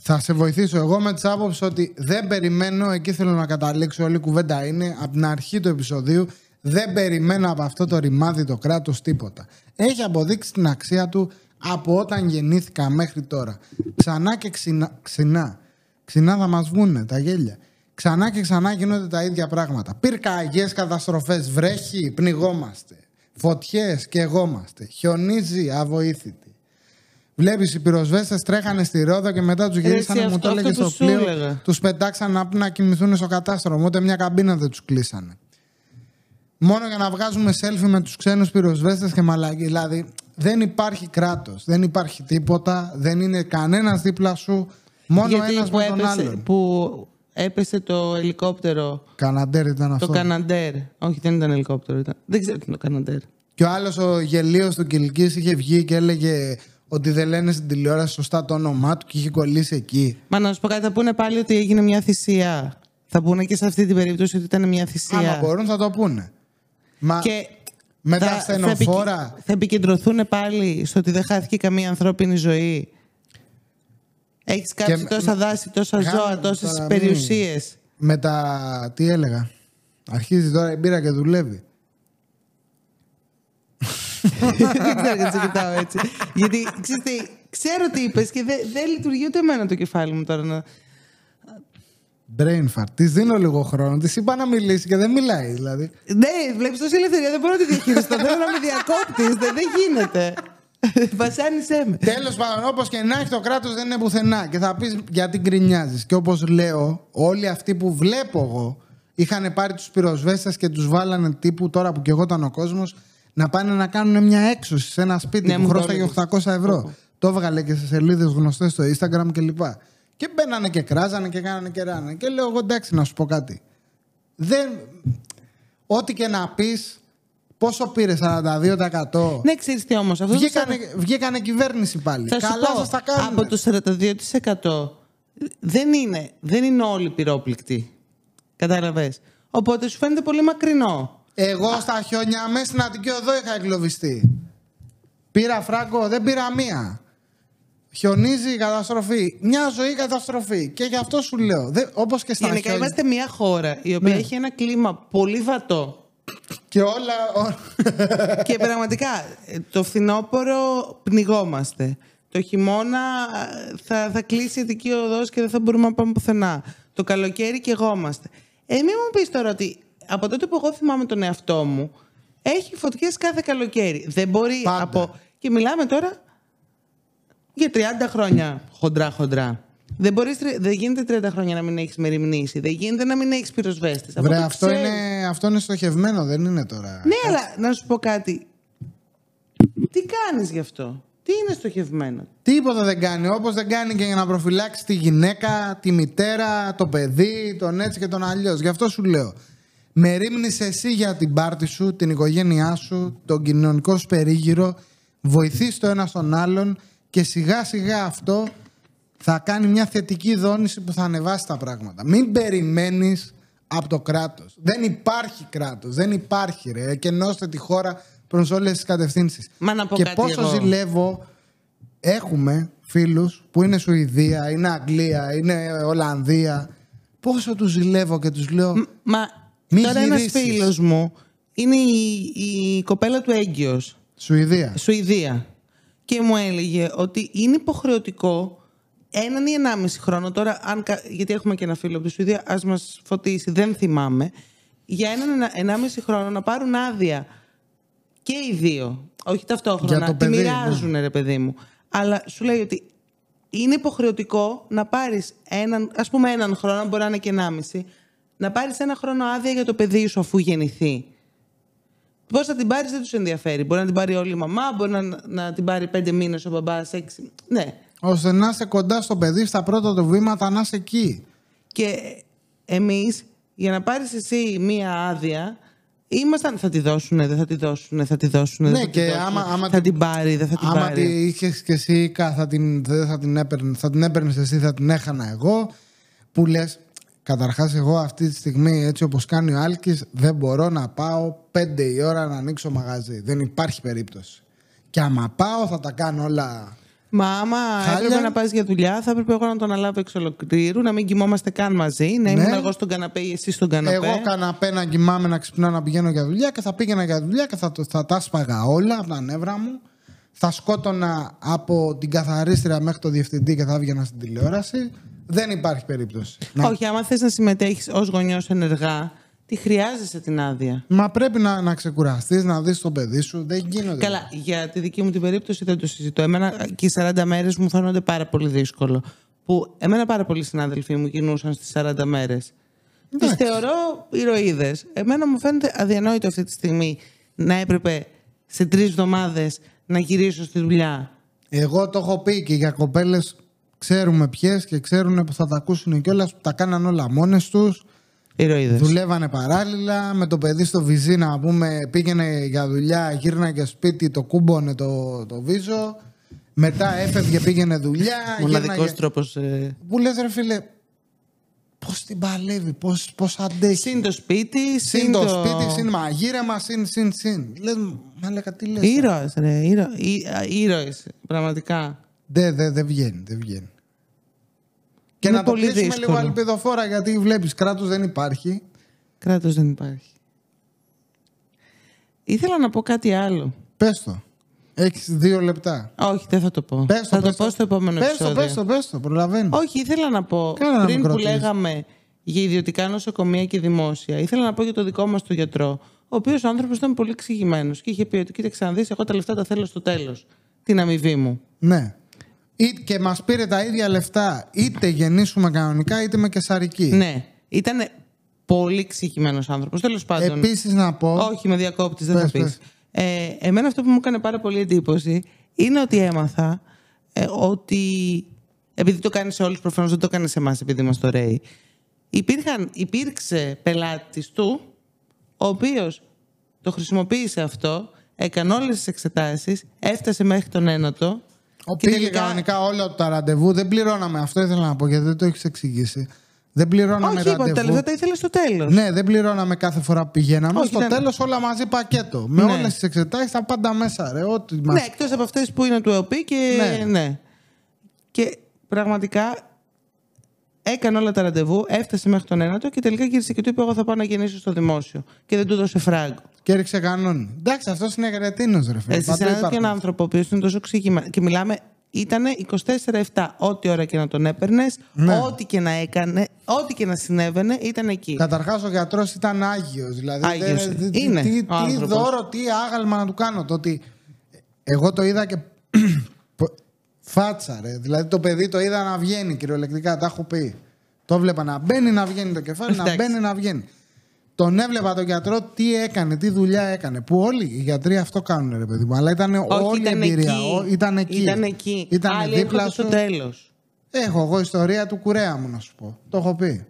Θα σε βοηθήσω εγώ με τις άποψη ότι δεν περιμένω, εκεί θέλω να καταλήξω, όλη η κουβέντα είναι από την αρχή του επεισοδίου. Δεν περιμένω από αυτό το ρημάδι το κράτος τίποτα. Έχει αποδείξει την αξία του από όταν γεννήθηκα μέχρι τώρα. Ξανά και ξινά. Ξινά, ξινά θα μας βγούνε τα γέλια. Ξανά και ξανά γίνονται τα ίδια πράγματα. Πυρκαγιές, καταστροφές, βρέχει, πνιγόμαστε. Φωτιές, καιγόμαστε. Χιονίζει, αβοήθητη. Βλέπεις οι πυροσβέστες τρέχανε στη Ρόδο και μετά τους Ρε, γυρίσανε, εσύ, μου το αυτό- έλεγε αυτό στο που σου πλοίο. έλεγα. Τους πετάξαν να, να κοιμηθούν στο κατάστρωμα. Ούτε μια καμπίνα δεν τους κλείσανε. Μόνο για να βγάζουμε selfie με τους ξένους πυροσβέστες και μαλακή. Δηλαδή δεν υπάρχει κράτος, δεν υπάρχει τίποτα, δεν είναι κανένας δίπλα σου. Μόνο Γιατί ένας που με τον έπεσε, άλλον. που έπεσε το ελικόπτερο, Καναντέρ ήταν αυτό. το Καναντέρ. Όχι, δεν ήταν ελικόπτερο. Ήταν... Δεν ξέρω τι είναι το Καναντέρ. Και ο άλλος ο γελίος του Κυλκής είχε βγει και έλεγε ότι δεν λένε στην τηλεόραση σωστά το όνομά του και είχε κολλήσει εκεί. Μα να σου πω κάτι, θα πούνε πάλι ότι έγινε μια θυσία. Θα πούνε και σε αυτή την περίπτωση ότι ήταν μια θυσία. Άμα μπορούν θα το πούνε. Μα Και με τα θα- ασθενοφόρα. Θα, επικ- θα επικεντρωθούν πάλι στο ότι δεν χάθηκε καμία ανθρώπινη ζωή. Έχεις κάψει με- τόσα με- δάση, τόσα Γάμο, ζώα, τόσες τώρα μην- περιουσίες. Με τα. Τι έλεγα; Αρχίζει τώρα η μπύρα και δουλεύει. δεν ξέρω γιατί σε κοιτάω έτσι. Γιατί ξέρεις τι, ξέρω τι είπες και δεν δεν λειτουργεί ούτε εμένα το κεφάλι μου τώρα. Να... Brain fart. Της δίνω λίγο χρόνο. Της είπα να μιλήσει και δεν μιλάει δηλαδή. Ναι, βλέπεις τόση ελευθερία, δεν μπορώ να τη διαχειριστώ. Θέλω να με διακόπτεις, δεν, δεν γίνεται. Βασάνισέ με. Τέλος πάντων, όπως και να έχει το κράτος δεν είναι πουθενά. Και θα πεις γιατί γκρινιάζεις. Και όπως λέω, όλοι αυτοί που βλέπω εγώ είχαν πάρει τους πυροσβέστες και τους βάλανε τύπου τώρα που και εγώ ήταν ο κόσμος να πάνε να κάνουν μια έξωση σε ένα σπίτι Ναι, που μου το χρώσταγε έλεγες. 800 ευρώ. Το έβγαλε και σε σελίδες γνωστές στο Instagram κλπ. Και μπαίνανε και κράζανε και κάνανε και ράνε. Και λέω εγώ εντάξει να σου πω κάτι. Δεν... Ό,τι και να πεις, πόσο πήρε 42%. Ναι, ξέρεις τι όμως. Αυτό το Βγήκανε, βγήκανε κυβέρνηση πάλι. Θα σου Καλά πω, σας τα κάνουν. Από το 42% δεν είναι, δεν είναι όλοι πυρόπληκτοι. Κατάλαβες. Οπότε σου φαίνεται πολύ μακρινό. Εγώ στα χιόνια μέσα στην Αττική Οδό είχα εγκλωβιστεί. Πήρα φράγκο, δεν πήρα μία. Χιονίζει η καταστροφή. Μια ζωή καταστροφή. Και γι' αυτό σου λέω. Δεν, όπως και στα Γενικά χιόνια. είμαστε μια χώρα η οποία Ναι. έχει ένα κλίμα πολύ βατό. Και όλα... ό- και πραγματικά ε, το φθινόπωρο πνιγόμαστε. Το χειμώνα ε, θα, θα κλείσει η Αττική Οδός και δεν θα μπορούμε να πάμε πουθενά. Το καλοκαίρι καιγόμαστε. Ε, μην μου πεις τώρα ότι από τότε που εγώ θυμάμαι τον εαυτό μου, έχει φωτιές κάθε καλοκαίρι. Δεν μπορεί Πάντα. από... Και μιλάμε τώρα για 30 χρόνια χοντρά-χοντρά. Δεν, μπορείς, τρι- δεν γίνεται 30 χρόνια να μην έχεις μεριμνήσει. Δεν γίνεται να μην έχεις πυροσβέστες. Από Βρε, το αυτό ξέρεις. είναι, αυτό είναι στοχευμένο, δεν είναι τώρα. Ναι, αλλά να σου πω κάτι. Τι κάνεις γι' αυτό; Τι είναι στοχευμένο; Τίποτα δεν κάνει. Όπως δεν κάνει και για να προφυλάξει τη γυναίκα, τη μητέρα, το παιδί, τον έτσι και τον αλλιώς. Γι' αυτό σου λέω. Με ρίμνεις εσύ για την πάρτη σου, την οικογένειά σου, τον κοινωνικό σου περίγυρο. Βοηθείς το ένα στον άλλον και σιγά σιγά αυτό θα κάνει μια θετική δόνηση που θα ανεβάσει τα πράγματα. Μην περιμένεις από το κράτος. Δεν υπάρχει κράτος. Δεν υπάρχει ρε. Εκενώστε τη χώρα προς όλες τις κατευθύνσεις. Μα να πω και κάτι πόσο εγώ. ζηλεύω έχουμε φίλους που είναι Σουηδία, είναι Αγγλία, είναι Ολλανδία. Πόσο τους ζηλεύω και τους λέω... Μα Μη τώρα ένας γυρίσεις. φίλος μου είναι η, η κοπέλα του έγκυος, Σουηδία. Σουηδία. Και μου έλεγε ότι είναι υποχρεωτικό έναν ή ενάμιση χρόνο. Τώρα, αν, κα- γιατί έχουμε και ένα φίλο από τη Σουηδία, ας μας φωτίσει, δεν θυμάμαι. Για έναν ενα- ενάμιση χρόνο να πάρουν άδεια και οι δύο. Όχι Για ταυτόχρονα. το Τη παιδί, ναι. μοιράζουν, ρε παιδί μου. Αλλά σου λέει ότι είναι υποχρεωτικό να πάρεις έναν, ας πούμε, έναν χρόνο, μπορεί να είναι και ενάμιση, να πάρεις ένα χρόνο άδεια για το παιδί σου αφού γεννηθεί. Πώς θα την πάρεις δεν τους ενδιαφέρει. Μπορεί να την πάρει όλη η μαμά, μπορεί να, να την πάρει πέντε μήνες ο μπαμπάς, έξι. Ναι. Ώστε να είσαι κοντά στο παιδί στα πρώτα του βήματα, να είσαι εκεί. Και εμείς, για να πάρεις εσύ μία άδεια, ήμασταν. Θα τη δώσουνε, δεν θα τη δώσουνε, θα τη δώσουνε. Ναι, δεν θα τη και δώσουνε, άμα- άμα θα την- την πάρει, δεν θα την Άμα πάρει. τη είχες και εσύ, Κα, θα την, δεν θα την έπαιρνε, θα την έπαιρνες εσύ, θα την έχανα εγώ. Που λες, καταρχάς, εγώ αυτή τη στιγμή, έτσι όπως κάνει ο Άλκης, δεν μπορώ να πάω πέντε η ώρα να ανοίξω μαγαζί. Δεν υπάρχει περίπτωση. Και άμα πάω, θα τα κάνω όλα. Μα άμα Χάλια. έπρεπε να πας για δουλειά, θα έπρεπε εγώ να τον αναλάβω εξ ολοκλήρου, να μην κοιμόμαστε καν μαζί, να ήμουν εγώ στον καναπέ ή εσύ στον καναπέ. Ναι. Εγώ καναπέ να κοιμάμαι, να ξυπνάω, να πηγαίνω για δουλειά και θα πήγαινα για δουλειά και θα, το- θα τα σπαγα όλα από τα νεύρα μου. Θα σκότωνα από την καθαρίστρια μέχρι το διευθυντή και θα έβγαινα στην τηλεόραση. Δεν υπάρχει περίπτωση. Να- Όχι, άμα θες να συμμετέχεις ως γονιός ενεργά, τη χρειάζεσαι την άδεια. Μα πρέπει να, να ξεκουραστείς, να δεις το παιδί σου. Δεν γίνονται. Καλά, για τη δική μου την περίπτωση δεν το συζητώ. Εμένα και οι 40 μέρες μου φαίνονται πάρα πολύ δύσκολο. Που εμένα πάρα πολλοί συνάδελφοί μου κινούσαν στις 40 μέρες. Τις Εντάξει. θεωρώ ηρωίδες. Εμένα μου φαίνεται αδιανόητο αυτή τη στιγμή να έπρεπε σε τρεις εβδομάδες να γυρίσω στη δουλειά. Εγώ το έχω πει και για κοπέλες ξέρουμε ποιες και ξέρουν που θα τα ακούσουν κιόλας που τα κάναν όλα μόνες τους. Ηρωίδες. Δουλεύανε παράλληλα. Με το παιδί στο βυζί να πούμε πήγαινε για δουλειά, γύρναγε σπίτι, το κούμπονε το, το βίζο. Μετά έφευγε, πήγαινε δουλειά. Μοναδικός γύρναγε- τρόπος... Ε... Που λες ρε φίλε, πώς την παλεύει, πώς, πώς αντέχει. Συν το σπίτι, Συν το σπίτι, συν μαγείρεμα, συν, συν, συν. Λες, μα λέγα τι λες. Ήρωες, ρε. Ήρωες, ήρωες, πραγματικά. Δεν δε, δε βγαίνει, δεν βγαίνει. Και Είναι να το πολύ κλείσουμε δύσκολο. λίγο αλπιδοφόρα γιατί βλέπεις κράτος δεν υπάρχει. Κράτος δεν υπάρχει. Ήθελα να πω κάτι άλλο. Πες το. Έχεις δύο λεπτά. Όχι, δεν θα το πω. Πες το, θα το πες πω στο επόμενο πες επεισόδιο. Το, πες το, πες το, προλαβαίνω. Όχι, ήθελα να πω Κάνα ένα πριν μικρό που twist. λέγαμε για ιδιωτικά νοσοκομεία και δημόσια. Ήθελα να πω για το δικό μας τον γιατρό, ο οποίος άνθρωπος ήταν πολύ εξηγημένος και είχε πει ότι κοίταξε να δεις, εγώ τα λεφτά τα θέλω στο τέλος. Την αμοιβή μου. Ναι. Ή, και μας πήρε τα ίδια λεφτά είτε γεννήσουμε κανονικά είτε με κεσαρική. Ναι, ήταν πολύ εξηγημένο άνθρωπος. Τέλος πάντων. Επίσης να πω... Όχι, με διακόπτη, δεν Πες, θα πεις. πες. Ε, εμένα αυτό που μου έκανε πάρα πολύ εντύπωση είναι ότι έμαθα ε, ότι. Επειδή το κάνεις σε όλους, προφανώς δεν το κάνεις σε εμάς, επειδή είμαστε ωραίοι. Υπήρχαν, υπήρξε πελάτης του, ο οποίος το χρησιμοποίησε αυτό, έκανε όλες τις εξετάσεις, έφτασε μέχρι τον ένατο. Ο και πήγε τελικά- κανονικά όλα τα ραντεβού. Δεν πληρώναμε. Αυτό ήθελα να πω γιατί δεν το έχεις εξηγήσει. Δεν πληρώναμε Όχι, είπα, τα ραντεβού. λεφτά τα ήθελες στο τέλος. Ναι, δεν πληρώναμε κάθε φορά που πηγαίναμε. Όχι, Στο ήταν- τέλος όλα μαζί πακέτο. Με Ναι. όλες τις εξετάσεις τα πάντα μέσα. Ρε, ό,τι μας... Ναι, εκτός από αυτές που είναι του ΕΟΠΗ και. Ναι. Ναι. Και πραγματικά έκανε όλα τα ραντεβού, έφτασε μέχρι τον ένατο και τελικά γύρισε και του είπε: Εγώ θα πάω να γεννήσω στο δημόσιο. Και δεν του έδωσε φράγκο. Και έριξε κανόνι. Εντάξει, αυτός είναι γρετίνος, ρε φίλε. Εσύ, Παντού σε έναν υπάρχουν. τέτοιον άνθρωπο, ο οποίος είναι τόσο ξύγημα. Και μιλάμε, ήταν 24-7. Ό,τι ώρα και να τον έπαιρνες, Ναι. ό,τι και να έκανε, ό,τι και να συνέβαινε, ήταν εκεί. Καταρχάς ο γιατρός ήταν άγιος. Δηλαδή, Άγιος. δεν- τι- Είναι τι, ο τι άνθρωπος. δώρο, τι άγαλμα να του κάνω. Το ότι εγώ το είδα και. Φάτσα, ρε. Δηλαδή το παιδί το είδα να βγαίνει κυριολεκτικά. Τα έχω πει. Το βλέπα να μπαίνει, να βγαίνει το κεφάλι, να Εντάξει. μπαίνει, να βγαίνει. Τον έβλεπα τον γιατρό τι έκανε, τι δουλειά έκανε. Που όλοι οι γιατροί αυτό κάνουν, ρε παιδί μου. Αλλά ήταν Όχι, όλη η ήταν εμπειρία. εκεί. Ό- Ήταν εκεί. Ήταν εκεί. Ήταν Άλλοι δίπλα έρχονται στο σου. τέλος. Έχω εγώ ιστορία του κουρέα μου να σου πω. Το έχω πει.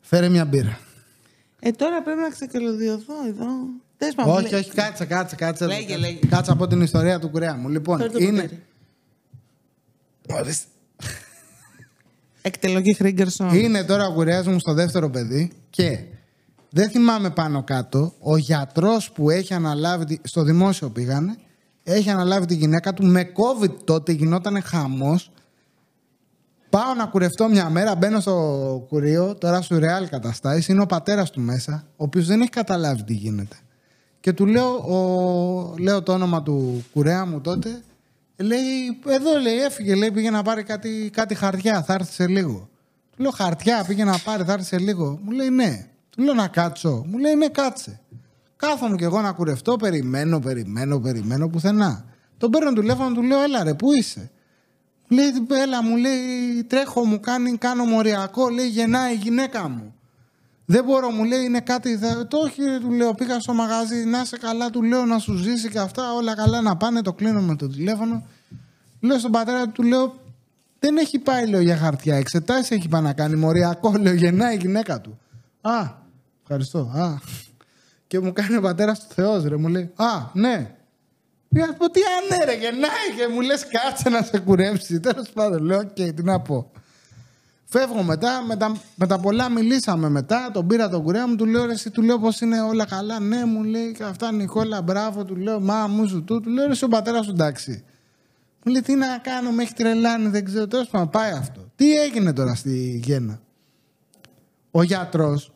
Φέρε μια μπύρα. Ε, τώρα πρέπει να ξεκαλωδιωθώ εδώ. Δες, μα, όχι, βλέ- όχι, κάτσε, κάτσε, κάτσε. Λέγε, κάτσε, λέγε. Κάτσε από την ιστορία του κουρέα μου. Λοιπόν, Φέρε το είναι. Ποτήρι. Ορίστε. Εκτελογή Χρήγκερσον. Είναι τώρα ο κουρέας μου στο δεύτερο παιδί και δεν θυμάμαι πάνω κάτω, ο γιατρός που έχει αναλάβει, τη- στο δημόσιο πήγανε, έχει αναλάβει τη γυναίκα του με COVID τότε, γινόταν χαμός. Πάω να κουρευτώ μια μέρα, μπαίνω στο κουρίο, τώρα σου ρεάλ καταστάσεις, είναι ο πατέρας του μέσα, ο οποίος δεν έχει καταλάβει τι γίνεται. Και του λέω, ο, λέω το όνομα του κουρέα μου τότε, λέει, εδώ λέει, έφυγε, λέει, πήγε να πάρει κάτι, κάτι χαρτιά, θα έρθει σε λίγο. Του λέω, χαρτιά, πήγε να πάρει, θα έρθει σε λίγο. Μου λέει, ναι. Του λέω, να κάτσω. Μου λέει, ναι, κάτσε. Κάθομαι κι εγώ να κουρευτώ, περιμένω, περιμένω, περιμένω πουθενά. Τον παίρνω τηλέφωνο, του λέω, έλα ρε, πού είσαι; Μου λέει, έλα, μου λέει, τρέχω, μου κάνει, κάνω μοριακό, λέει, γεννάει η γυναίκα μου. Δεν μπορώ, μου λέει, είναι κάτι. Θα... Το όχι, ρε, του λέω, πήγα στο μαγαζί, να είσαι καλά, του λέω να σου ζήσει και αυτά, όλα καλά να πάνε, το κλείνω με το τηλέφωνο. Λέω στον πατέρα του, λέω, δεν έχει πάει, λέω, για χαρτιά. Εξετάσεις έχει πάει να κάνει μοριακό, λέω, γεννάει η γυναίκα του. Α, ευχαριστώ. Α. Και μου κάνει ο πατέρας του Θεός, ρε, μου λέει, Α, ναι. Πήγα πω τι ανέ, ρε, γεννάει και μου λες, κάτσε να σε κουρέψει. Τέλος πάντων, λέω, οκ, τι να πω. Φεύγω μετά, με τα, με τα πολλά μιλήσαμε μετά. Τον πήρα τον κουρέα μου, του λέω ρε, εσύ του λέω πώς είναι όλα καλά. Ναι, μου λέει και αυτά Νικόλα, μπράβο, του λέω μα μου σου του, του λέω ρε, εσύ ο πατέρας σου εντάξει. Μου λέει τι να κάνω, με έχει τρελάνει, δεν ξέρω. Τέλος πάντων, πάει αυτό. Τι έγινε τώρα στη Γέννα; Ο γιατρός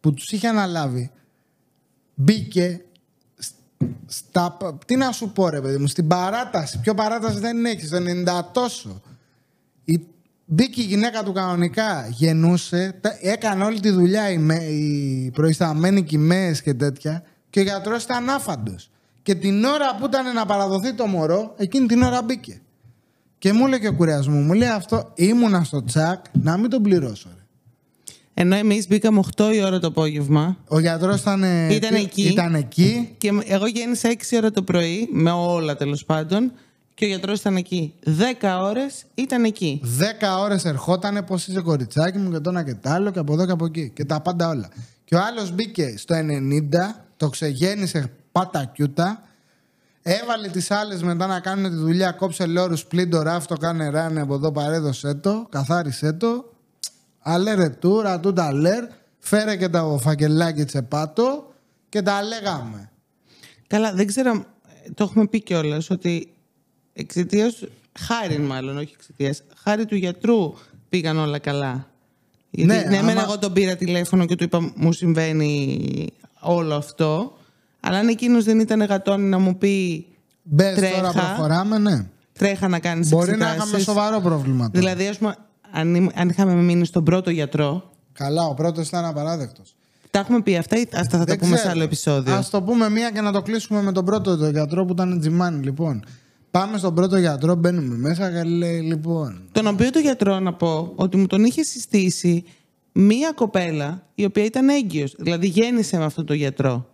που τους είχε αναλάβει μπήκε στα, τι να σου πω ρε παιδί μου, στην παράταση. Ποιο παράταση δεν έχεις, στο 90 τόσο. Η, μπήκε η γυναίκα του κανονικά, γεννούσε, έκανε όλη τη δουλειά οι, οι προϊσταμένοι κοιμές και τέτοια και ο γιατρός ήταν άφαντος. Και την ώρα που ήταν να παραδοθεί το μωρό, εκείνη την ώρα μπήκε. Και μου λέει και ο κουρέας μου, μου λέει αυτό, ήμουνα στο τσακ, να μην τον πληρώσω. Ρε. Ενώ εμείς μπήκαμε 8 η ώρα το απόγευμα. Ο γιατρός ήταν, Ήταν εκεί. ήταν εκεί. Και εγώ γέννησα 6 ώρα το πρωί, με όλα τέλος πάντων. Και ο γιατρός ήταν εκεί. 10 ώρες ήταν εκεί. 10 ώρες ερχόταν πώς είσαι κοριτσάκι μου και το ένα και το άλλο και από εδώ και από εκεί. Και τα πάντα όλα. Και ο άλλος μπήκε στο 90, το ξεγέννησε πάτα κιούτα. Έβαλε τις άλλες μετά να κάνουν τη δουλειά. Κόψε λόρους, πλήντο ράφ, το κάνε ράνε από εδώ, παρέδωσέ το, καθάρισε το. Αλέρε τούρα, τούτα αλέρ. Φέρε και τα φακελάκι τσεπάτο και τα λέγαμε. Καλά, δεν ξέρω, το έχουμε πει κιόλας ότι εξαιτίας. Χάρη, μάλλον, όχι εξαιτίας. Χάρη του γιατρού πήγαν όλα καλά. Γιατί, Ναι, ναι, εμένα άμα- εγώ τον πήρα τηλέφωνο και του είπα μου συμβαίνει όλο αυτό. Αλλά αν εκείνος δεν ήταν γατόνι να μου πει Μπες Τρέχα. τώρα, προχωράμε, ναι. τρέχα να κάνεις Μπορεί να είχαμε σοβαρό πρόβλημα. τώρα. Δηλαδή, ας πούμε, αν, ήμ- αν είχαμε μείνει στον πρώτο γιατρό, Καλά, ο πρώτος ήταν απαράδεκτος. τα έχουμε πει αυτά ή αυτά θα τα πούμε σε άλλο επεισόδιο; Α το πούμε μία και να το κλείσουμε με τον πρώτο το γιατρό που ήταν τζιμάνι, λοιπόν. Πάμε στον πρώτο γιατρό, μπαίνουμε μέσα και λέει, λοιπόν. Τον οποίο το γιατρό να πω ότι μου τον είχε συστήσει μία κοπέλα η οποία ήταν έγκυος. Δηλαδή γέννησε με αυτόν τον γιατρό.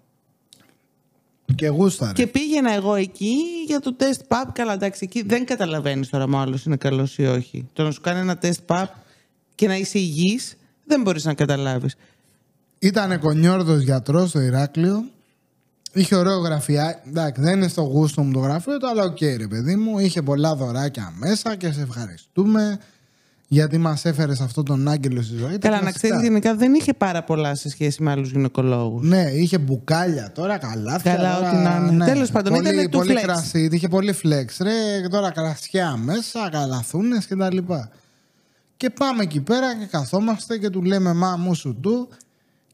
Και γούσταρε. Και πήγαινα εγώ εκεί για το τεστ pap. Καλά, εντάξει, εκεί δεν καταλαβαίνεις τώρα μου άλλο είναι καλός ή όχι. Το να σου κάνει ένα τεστ pap και να είσαι υγιής, δεν μπορείς να καταλάβεις. Ήταν κονιόρδος γιατρός στο Ηράκλειο. Είχε ωραίο γραφείο. Εντάξει, δεν είναι στο γούστο μου το γραφείο του, αλλά οκ, ρε παιδί μου. Είχε πολλά δωράκια μέσα και σε ευχαριστούμε γιατί μας έφερες αυτόν τον άγγελο στη ζωή. Τα Καλά, να κλασικά. ξέρεις γενικά δεν είχε πάρα πολλά σε σχέση με άλλους γυναικολόγους. Ναι, είχε μπουκάλια τώρα, καλά. Καλά, ό,τι να είναι. Τέλος πάντων, πολύ, ήτανε του πολύ flex. κρασί, είχε πολύ flex. Ρε, τώρα κρασιά μέσα, καλαθούνες και τα λοιπά. Και πάμε εκεί πέρα και καθόμαστε και του λέμε μα μου σου του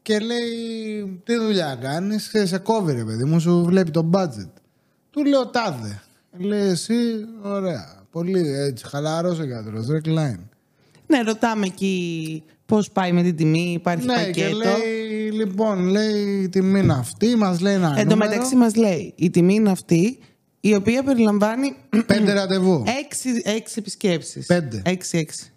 και λέει τι δουλειά κάνεις και σε κόβει ρε παιδί μου σου βλέπει το budget. Του λέω τάδε. Λέει εσύ ωραία. Πολύ έτσι χαλαρός ο γιατρός. Recline. Ναι, ρωτάμε εκεί πώς πάει με την τιμή, υπάρχει Ναι, και πακέτο. λέει, λοιπόν, λέει η τιμή είναι αυτή, μας λέει ένα Εν τω νούμερο. μεταξύ μας λέει η τιμή είναι αυτή, η οποία περιλαμβάνει Πέντε ραντεβού. έξι, έξι επισκέψεις. Πέντε. Έξι, έξι.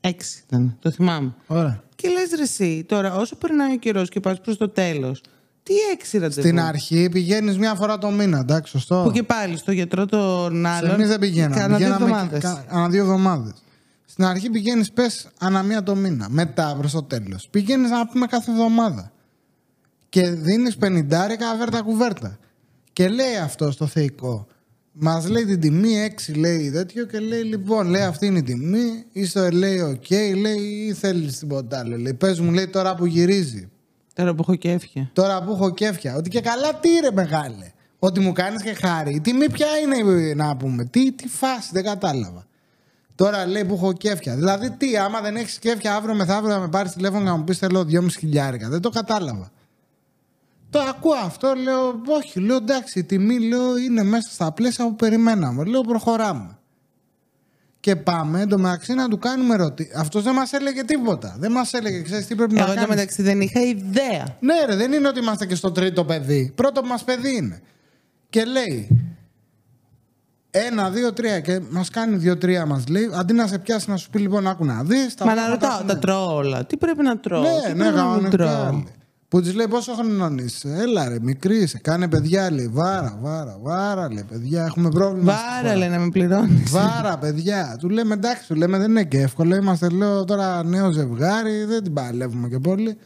Έξι ήταν, το θυμάμαι. Ωραία. Και λες ρε εσύ, τώρα όσο περνάει ο καιρός και πας προς το τέλος, τι έξι ραντεβού. Στην αρχή πηγαίνεις μια φορά το μήνα, εντάξει, σωστό. Που και πάλι στο γιατρό των άλλων. Εμείς δεν πηγαίναμε. Κάνα δύο Πηγαίναμε εβδομάδες. κα- ανά δύο εβδομάδες. Στην αρχή πηγαίνεις, πες, ανά μία το μήνα. Μετά προς το τέλος. Πηγαίνεις να πούμε κάθε εβδομάδα. Και δίνεις πενιντάρικα βέρτα κουβέρτα. Και λέει αυτό στο θεϊκό. Μας λέει την τιμή, έξι λέει τέτοιο και λέει λοιπόν, λέει αυτή είναι η τιμή. Είσαι λέει, οκ, λέει ή θέλεις τίποτα άλλο. Λέει, πες μου, λέει τώρα που γυρίζει. Τώρα που έχω κέφια. Τώρα που έχω κέφια. Ότι και καλά τι ρε μεγάλε. Ότι μου κάνεις και χάρη. Η τιμή ποια είναι να πούμε. Τι, τι φάση δεν κατάλαβα. Τώρα λέει που έχω κέφια. Δηλαδή τι άμα δεν έχεις κέφια αύριο μεθαύριο να με πάρεις τηλέφωνο και να μου πεις θέλω 2,5 χιλιάρικα. Δεν το κατάλαβα. Το ακούω αυτό, λέω, όχι, λέω εντάξει, η τιμή λέω, είναι μέσα στα πλαίσια που περιμέναμε. Λέω, προχωράμε. Και πάμε εντωμεταξύ να του κάνουμε ερωτήσει. Αυτός δεν μας έλεγε τίποτα. Δεν μας έλεγε, ξέρεις τι πρέπει Εγώ να το κάνεις. μεταξύ δεν είχα ιδέα. Ναι, ρε, δεν είναι ότι είμαστε και στο τρίτο παιδί. Πρώτο μας παιδί είναι. Και λέει. Ένα, δύο, τρία. Και μας κάνει δύο-τρία, μας λέει. Αντί να σε πιάσει να σου πει λοιπόν, άκου να δεις. Μα να ρωτάω, τα τρώω όλα. Τι πρέπει να τρώω. τι Ναι, ναι, πρέπει να μην κανονικά. τρώω. Λέει. Που της λέει πόσο χρονών είσαι; Έλα ρε, μικρή είσαι. Κάνε παιδιά, λέει. Βάρα, βάρα, βάρα, λέει. Παιδιά, έχουμε πρόβλημα. στη Βάρα χώρα. λέει να με πληρώνεις. Βάρα, παιδιά. Του λέμε εντάξει, του λέμε δεν είναι και εύκολο. Είμαστε, λέω τώρα νέο ζευγάρι, δεν την παλεύουμε και πολύ.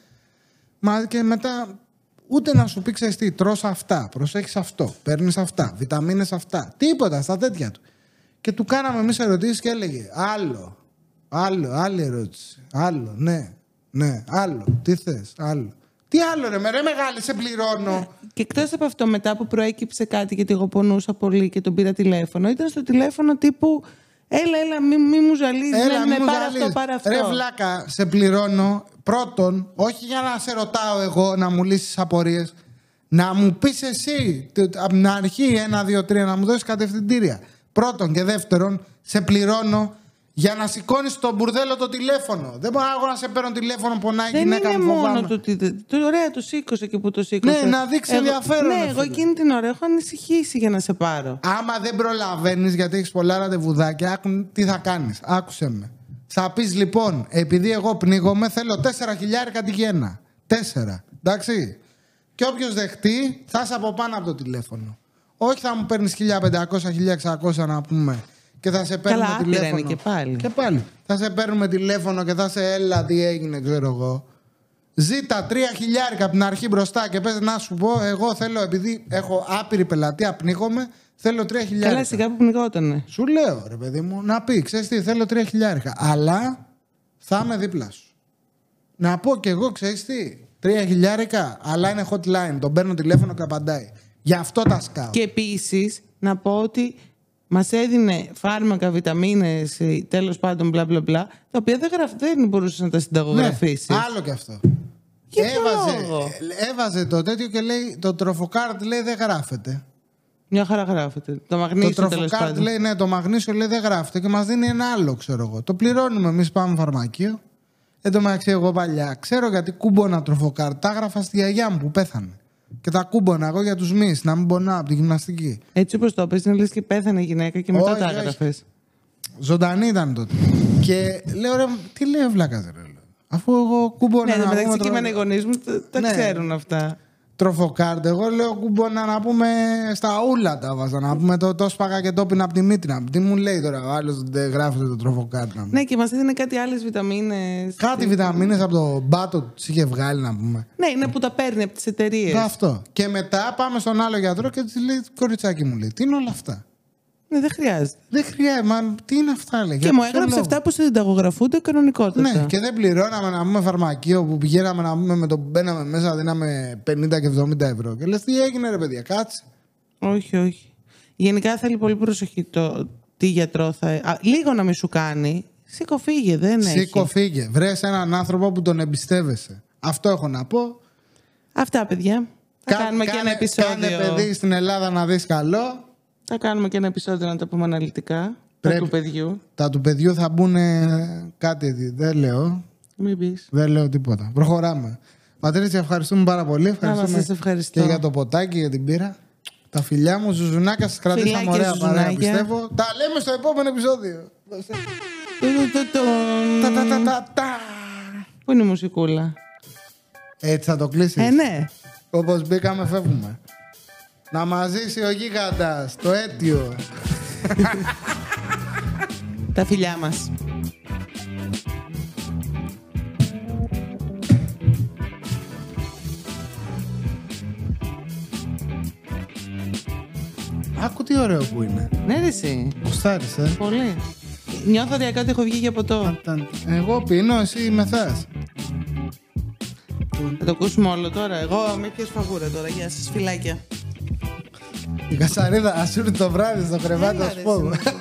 Μα και μετά ούτε να σου πει ξέρεις τι, τρως αυτά, προσέχεις αυτό, παίρνεις αυτά, βιταμίνες αυτά, τίποτα στα τέτοια του. Και του κάναμε εμείς ερωτήσεις και έλεγε άλλο, άλλο, άλλη ερώτηση, άλλο, ναι, ναι, άλλο, τι θες, άλλο. Τι άλλο ρε, με ρε μεγάλη, σε πληρώνω. Και εκτός από αυτό, μετά που προέκυψε κάτι, γιατί εγώ πονούσα πολύ και τον πήρα τηλέφωνο, ήταν στο τηλέφωνο τύπου Έλα, έλα, μη, μη μου ζαλίζεις. Έλα, ναι, μη ναι, μου πάρε ζαλίζεις. αυτό, πάρε αυτό. Ρε βλάκα, σε πληρώνω πρώτον, όχι για να σε ρωτάω εγώ να μου λύσεις απορίες, να μου πεις εσύ τε- από την αρχή ένα, δύο, τρία να μου δώσεις κατευθυντήρια. Πρώτον και δεύτερον, σε πληρώνω για να σηκώνεις το μπουρδέλο το τηλέφωνο. Δεν μπορώ εγώ να σε παίρνω τηλέφωνο, πονάει η Δεν γυναίκα είναι μου. μόνο φοβάμαι. το ότι. Το ωραία το σήκωσε και που το σήκωσε. Ναι, να δείξει Εγώ- ενδιαφέρον, Ναι, ρε εγώ φίλε. εκείνη την ώρα έχω ανησυχήσει για να σε πάρω. Άμα δεν προλαβαίνεις γιατί έχεις πολλά ραντεβουδάκια, άκου τι θα κάνεις. Άκουσε με. Θα πεις λοιπόν, επειδή εγώ πνίγομαι, θέλω 4 χιλιάρικα τη γέννα. 4. Εντάξει. Και όποιος δεχτεί, θα είσαι από πάνω από το τηλέφωνο. Όχι θα μου παίρνεις 1500-1600 να πούμε. Και θα σε παίρνουμε Καλά, άπειρα τηλέφωνο. είναι και πάλι. Και πάλι. Θα σε παίρνουμε τηλέφωνο και θα σε έλα τι έγινε, ξέρω εγώ. Ζήτα τρία χιλιάρικα από την αρχή μπροστά και πες να σου πω, εγώ θέλω, επειδή έχω άπειρη πελατεία, πνίγομαι, θέλω τρία χιλιάρικα. Καλά, σιγά που πνιγότανε. Σου λέω, ρε παιδί μου, να πει, ξέρεις τι, θέλω τρία χιλιάρικα. Αλλά θα είμαι δίπλα σου. Να πω κι εγώ, ξέρεις τι, τρία χιλιάρικα, αλλά είναι hotline. Τον παίρνω τηλέφωνο και απαντάει. Γι' αυτό τα σκάω. Και επίσης να πω ότι μας έδινε φάρμακα, βιταμίνες, τέλος πάντων μπλα μπλα μπλα, τα οποία δεν, γραφ... δεν μπορούσες να τα συνταγογραφήσεις. Ναι, άλλο κι αυτό. Για ποιο έβαζε, λόγο; έβαζε το τέτοιο και λέει, το τροφοκάρτ λέει δεν γράφεται. Μια χαρά γράφεται. Το Το μαγνήσιο τέλος τροφοκάρτ πάντων. λέει, ναι, το μαγνήσιο λέει δεν γράφεται και μας δίνει ένα άλλο, ξέρω εγώ. Το πληρώνουμε εμείς, πάμε φαρμακείο. Εν τω μεταξύ, εγώ παλιά ξέρω γιατί κούμπωνα Trofocard. Τα έγραφα στη γιαγιά μου που πέθανε. Και τα κούμπωνα εγώ για τους μυς, να μην πονάω από τη γυμναστική. Έτσι όπως το πες, είναι λες και πέθανε η γυναίκα και μετά Όχι, τα όχι. έγραφε. Ζωντανή ήταν τότε. και λέω, ρε, τι λέει ο βλάκας, ρε. λέω. Αφού εγώ κούμπωνα. Ναι, να μεταξύ πούμε και τρο- εμένα οι γονείς μου τα, τα Ναι. ξέρουν αυτά. Trofocard. Εγώ λέω κούμπωνα να πούμε στα ούλα τα βάζα. Να πούμε το, το 'σπαγα και το 'πινα από τη μήτρα. Τι μου λέει τώρα ο άλλος δεν γράφεται το Trofocard. Να πούμε. Ναι, και μας έδινε κάτι άλλες βιταμίνες. Κάτι βιταμίνες από το μπάτο τους είχε βγάλει να πούμε. Ναι, είναι που τα παίρνει από τις εταιρείες. Αυτό. Και μετά πάμε στον άλλο γιατρό και της λέει: Κοριτσάκι μου λέει, τι είναι όλα αυτά; Ναι, δεν χρειάζεται. Δεν χρειάζεται, μα τι είναι αυτά, λέει. Και για μου ποιο έγραψε λόγο; αυτά που συνταγογραφούνται κανονικότατα. Ναι, και δεν πληρώναμε να πούμε φαρμακείο που πηγαίναμε να πούμε με το που μπαίναμε μέσα, δίναμε 50 και 70 ευρώ. Και λες, τι έγινε, ρε παιδιά, κάτσε. Όχι, όχι. Γενικά θέλει πολύ προσοχή το τι γιατρό θα. Α, λίγο να μην σου κάνει. Σήκω φύγε, δεν Σήκω, έχει. φύγε. Βρες έναν άνθρωπο που τον εμπιστεύεσαι. Αυτό έχω να πω. Αυτά, παιδιά. Θα Κα- κάνουμε και ένα επεισόδιο. Κάνε παιδί στην Ελλάδα να δεις καλό. Θα κάνουμε και ένα επεισόδιο να το πούμε αναλυτικά. Πρέπει. Τα του παιδιού. Τα του παιδιού θα μπουν κάτι. Δεν λέω. Μην πεις. Δεν λέω τίποτα. Προχωράμε. Πατρίτσια, ευχαριστούμε πάρα πολύ. Ευχαριστούμε σας ευχαριστώ. και για το ποτάκι, για την πύρα. Τα φιλιά μου, ζουζουνάκια, σας κρατήσαμε Φιλάκια, ωραία παρέα, ζουζουνάκια. πιστεύω. Τα λέμε στο επόμενο επεισόδιο. Τα, τα, τα, τα, τα. Πού είναι η μουσικούλα; Έτσι θα το κλείσεις. Ε, ναι. Όπως μπήκαμε, φεύγουμε. Να μας ζήσει ο γίγαντας, το αίτιο. Τα φιλιά μας. Άκου τι ωραίο που είναι. Ναι, ρε, εσύ. Κουστάρεις, ε. Πολύ. Νιώθω ωριακά ότι έχω βγει για ποτό. Ταν- Εγώ πίνω, εσύ μεθάς. Θα το ακούσουμε όλο τώρα. Εγώ με πιες φαγούρα τώρα. Γεια σας, φιλάκια. Η κασαρίδα ασούρει το βράδυ στο κρεβάτι, Έλα, θα σου ρε, πω. εσύ.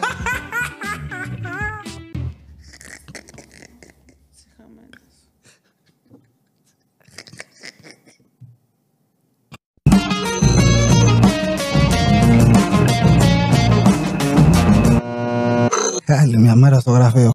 Άλλη μια μέρα στο γραφείο.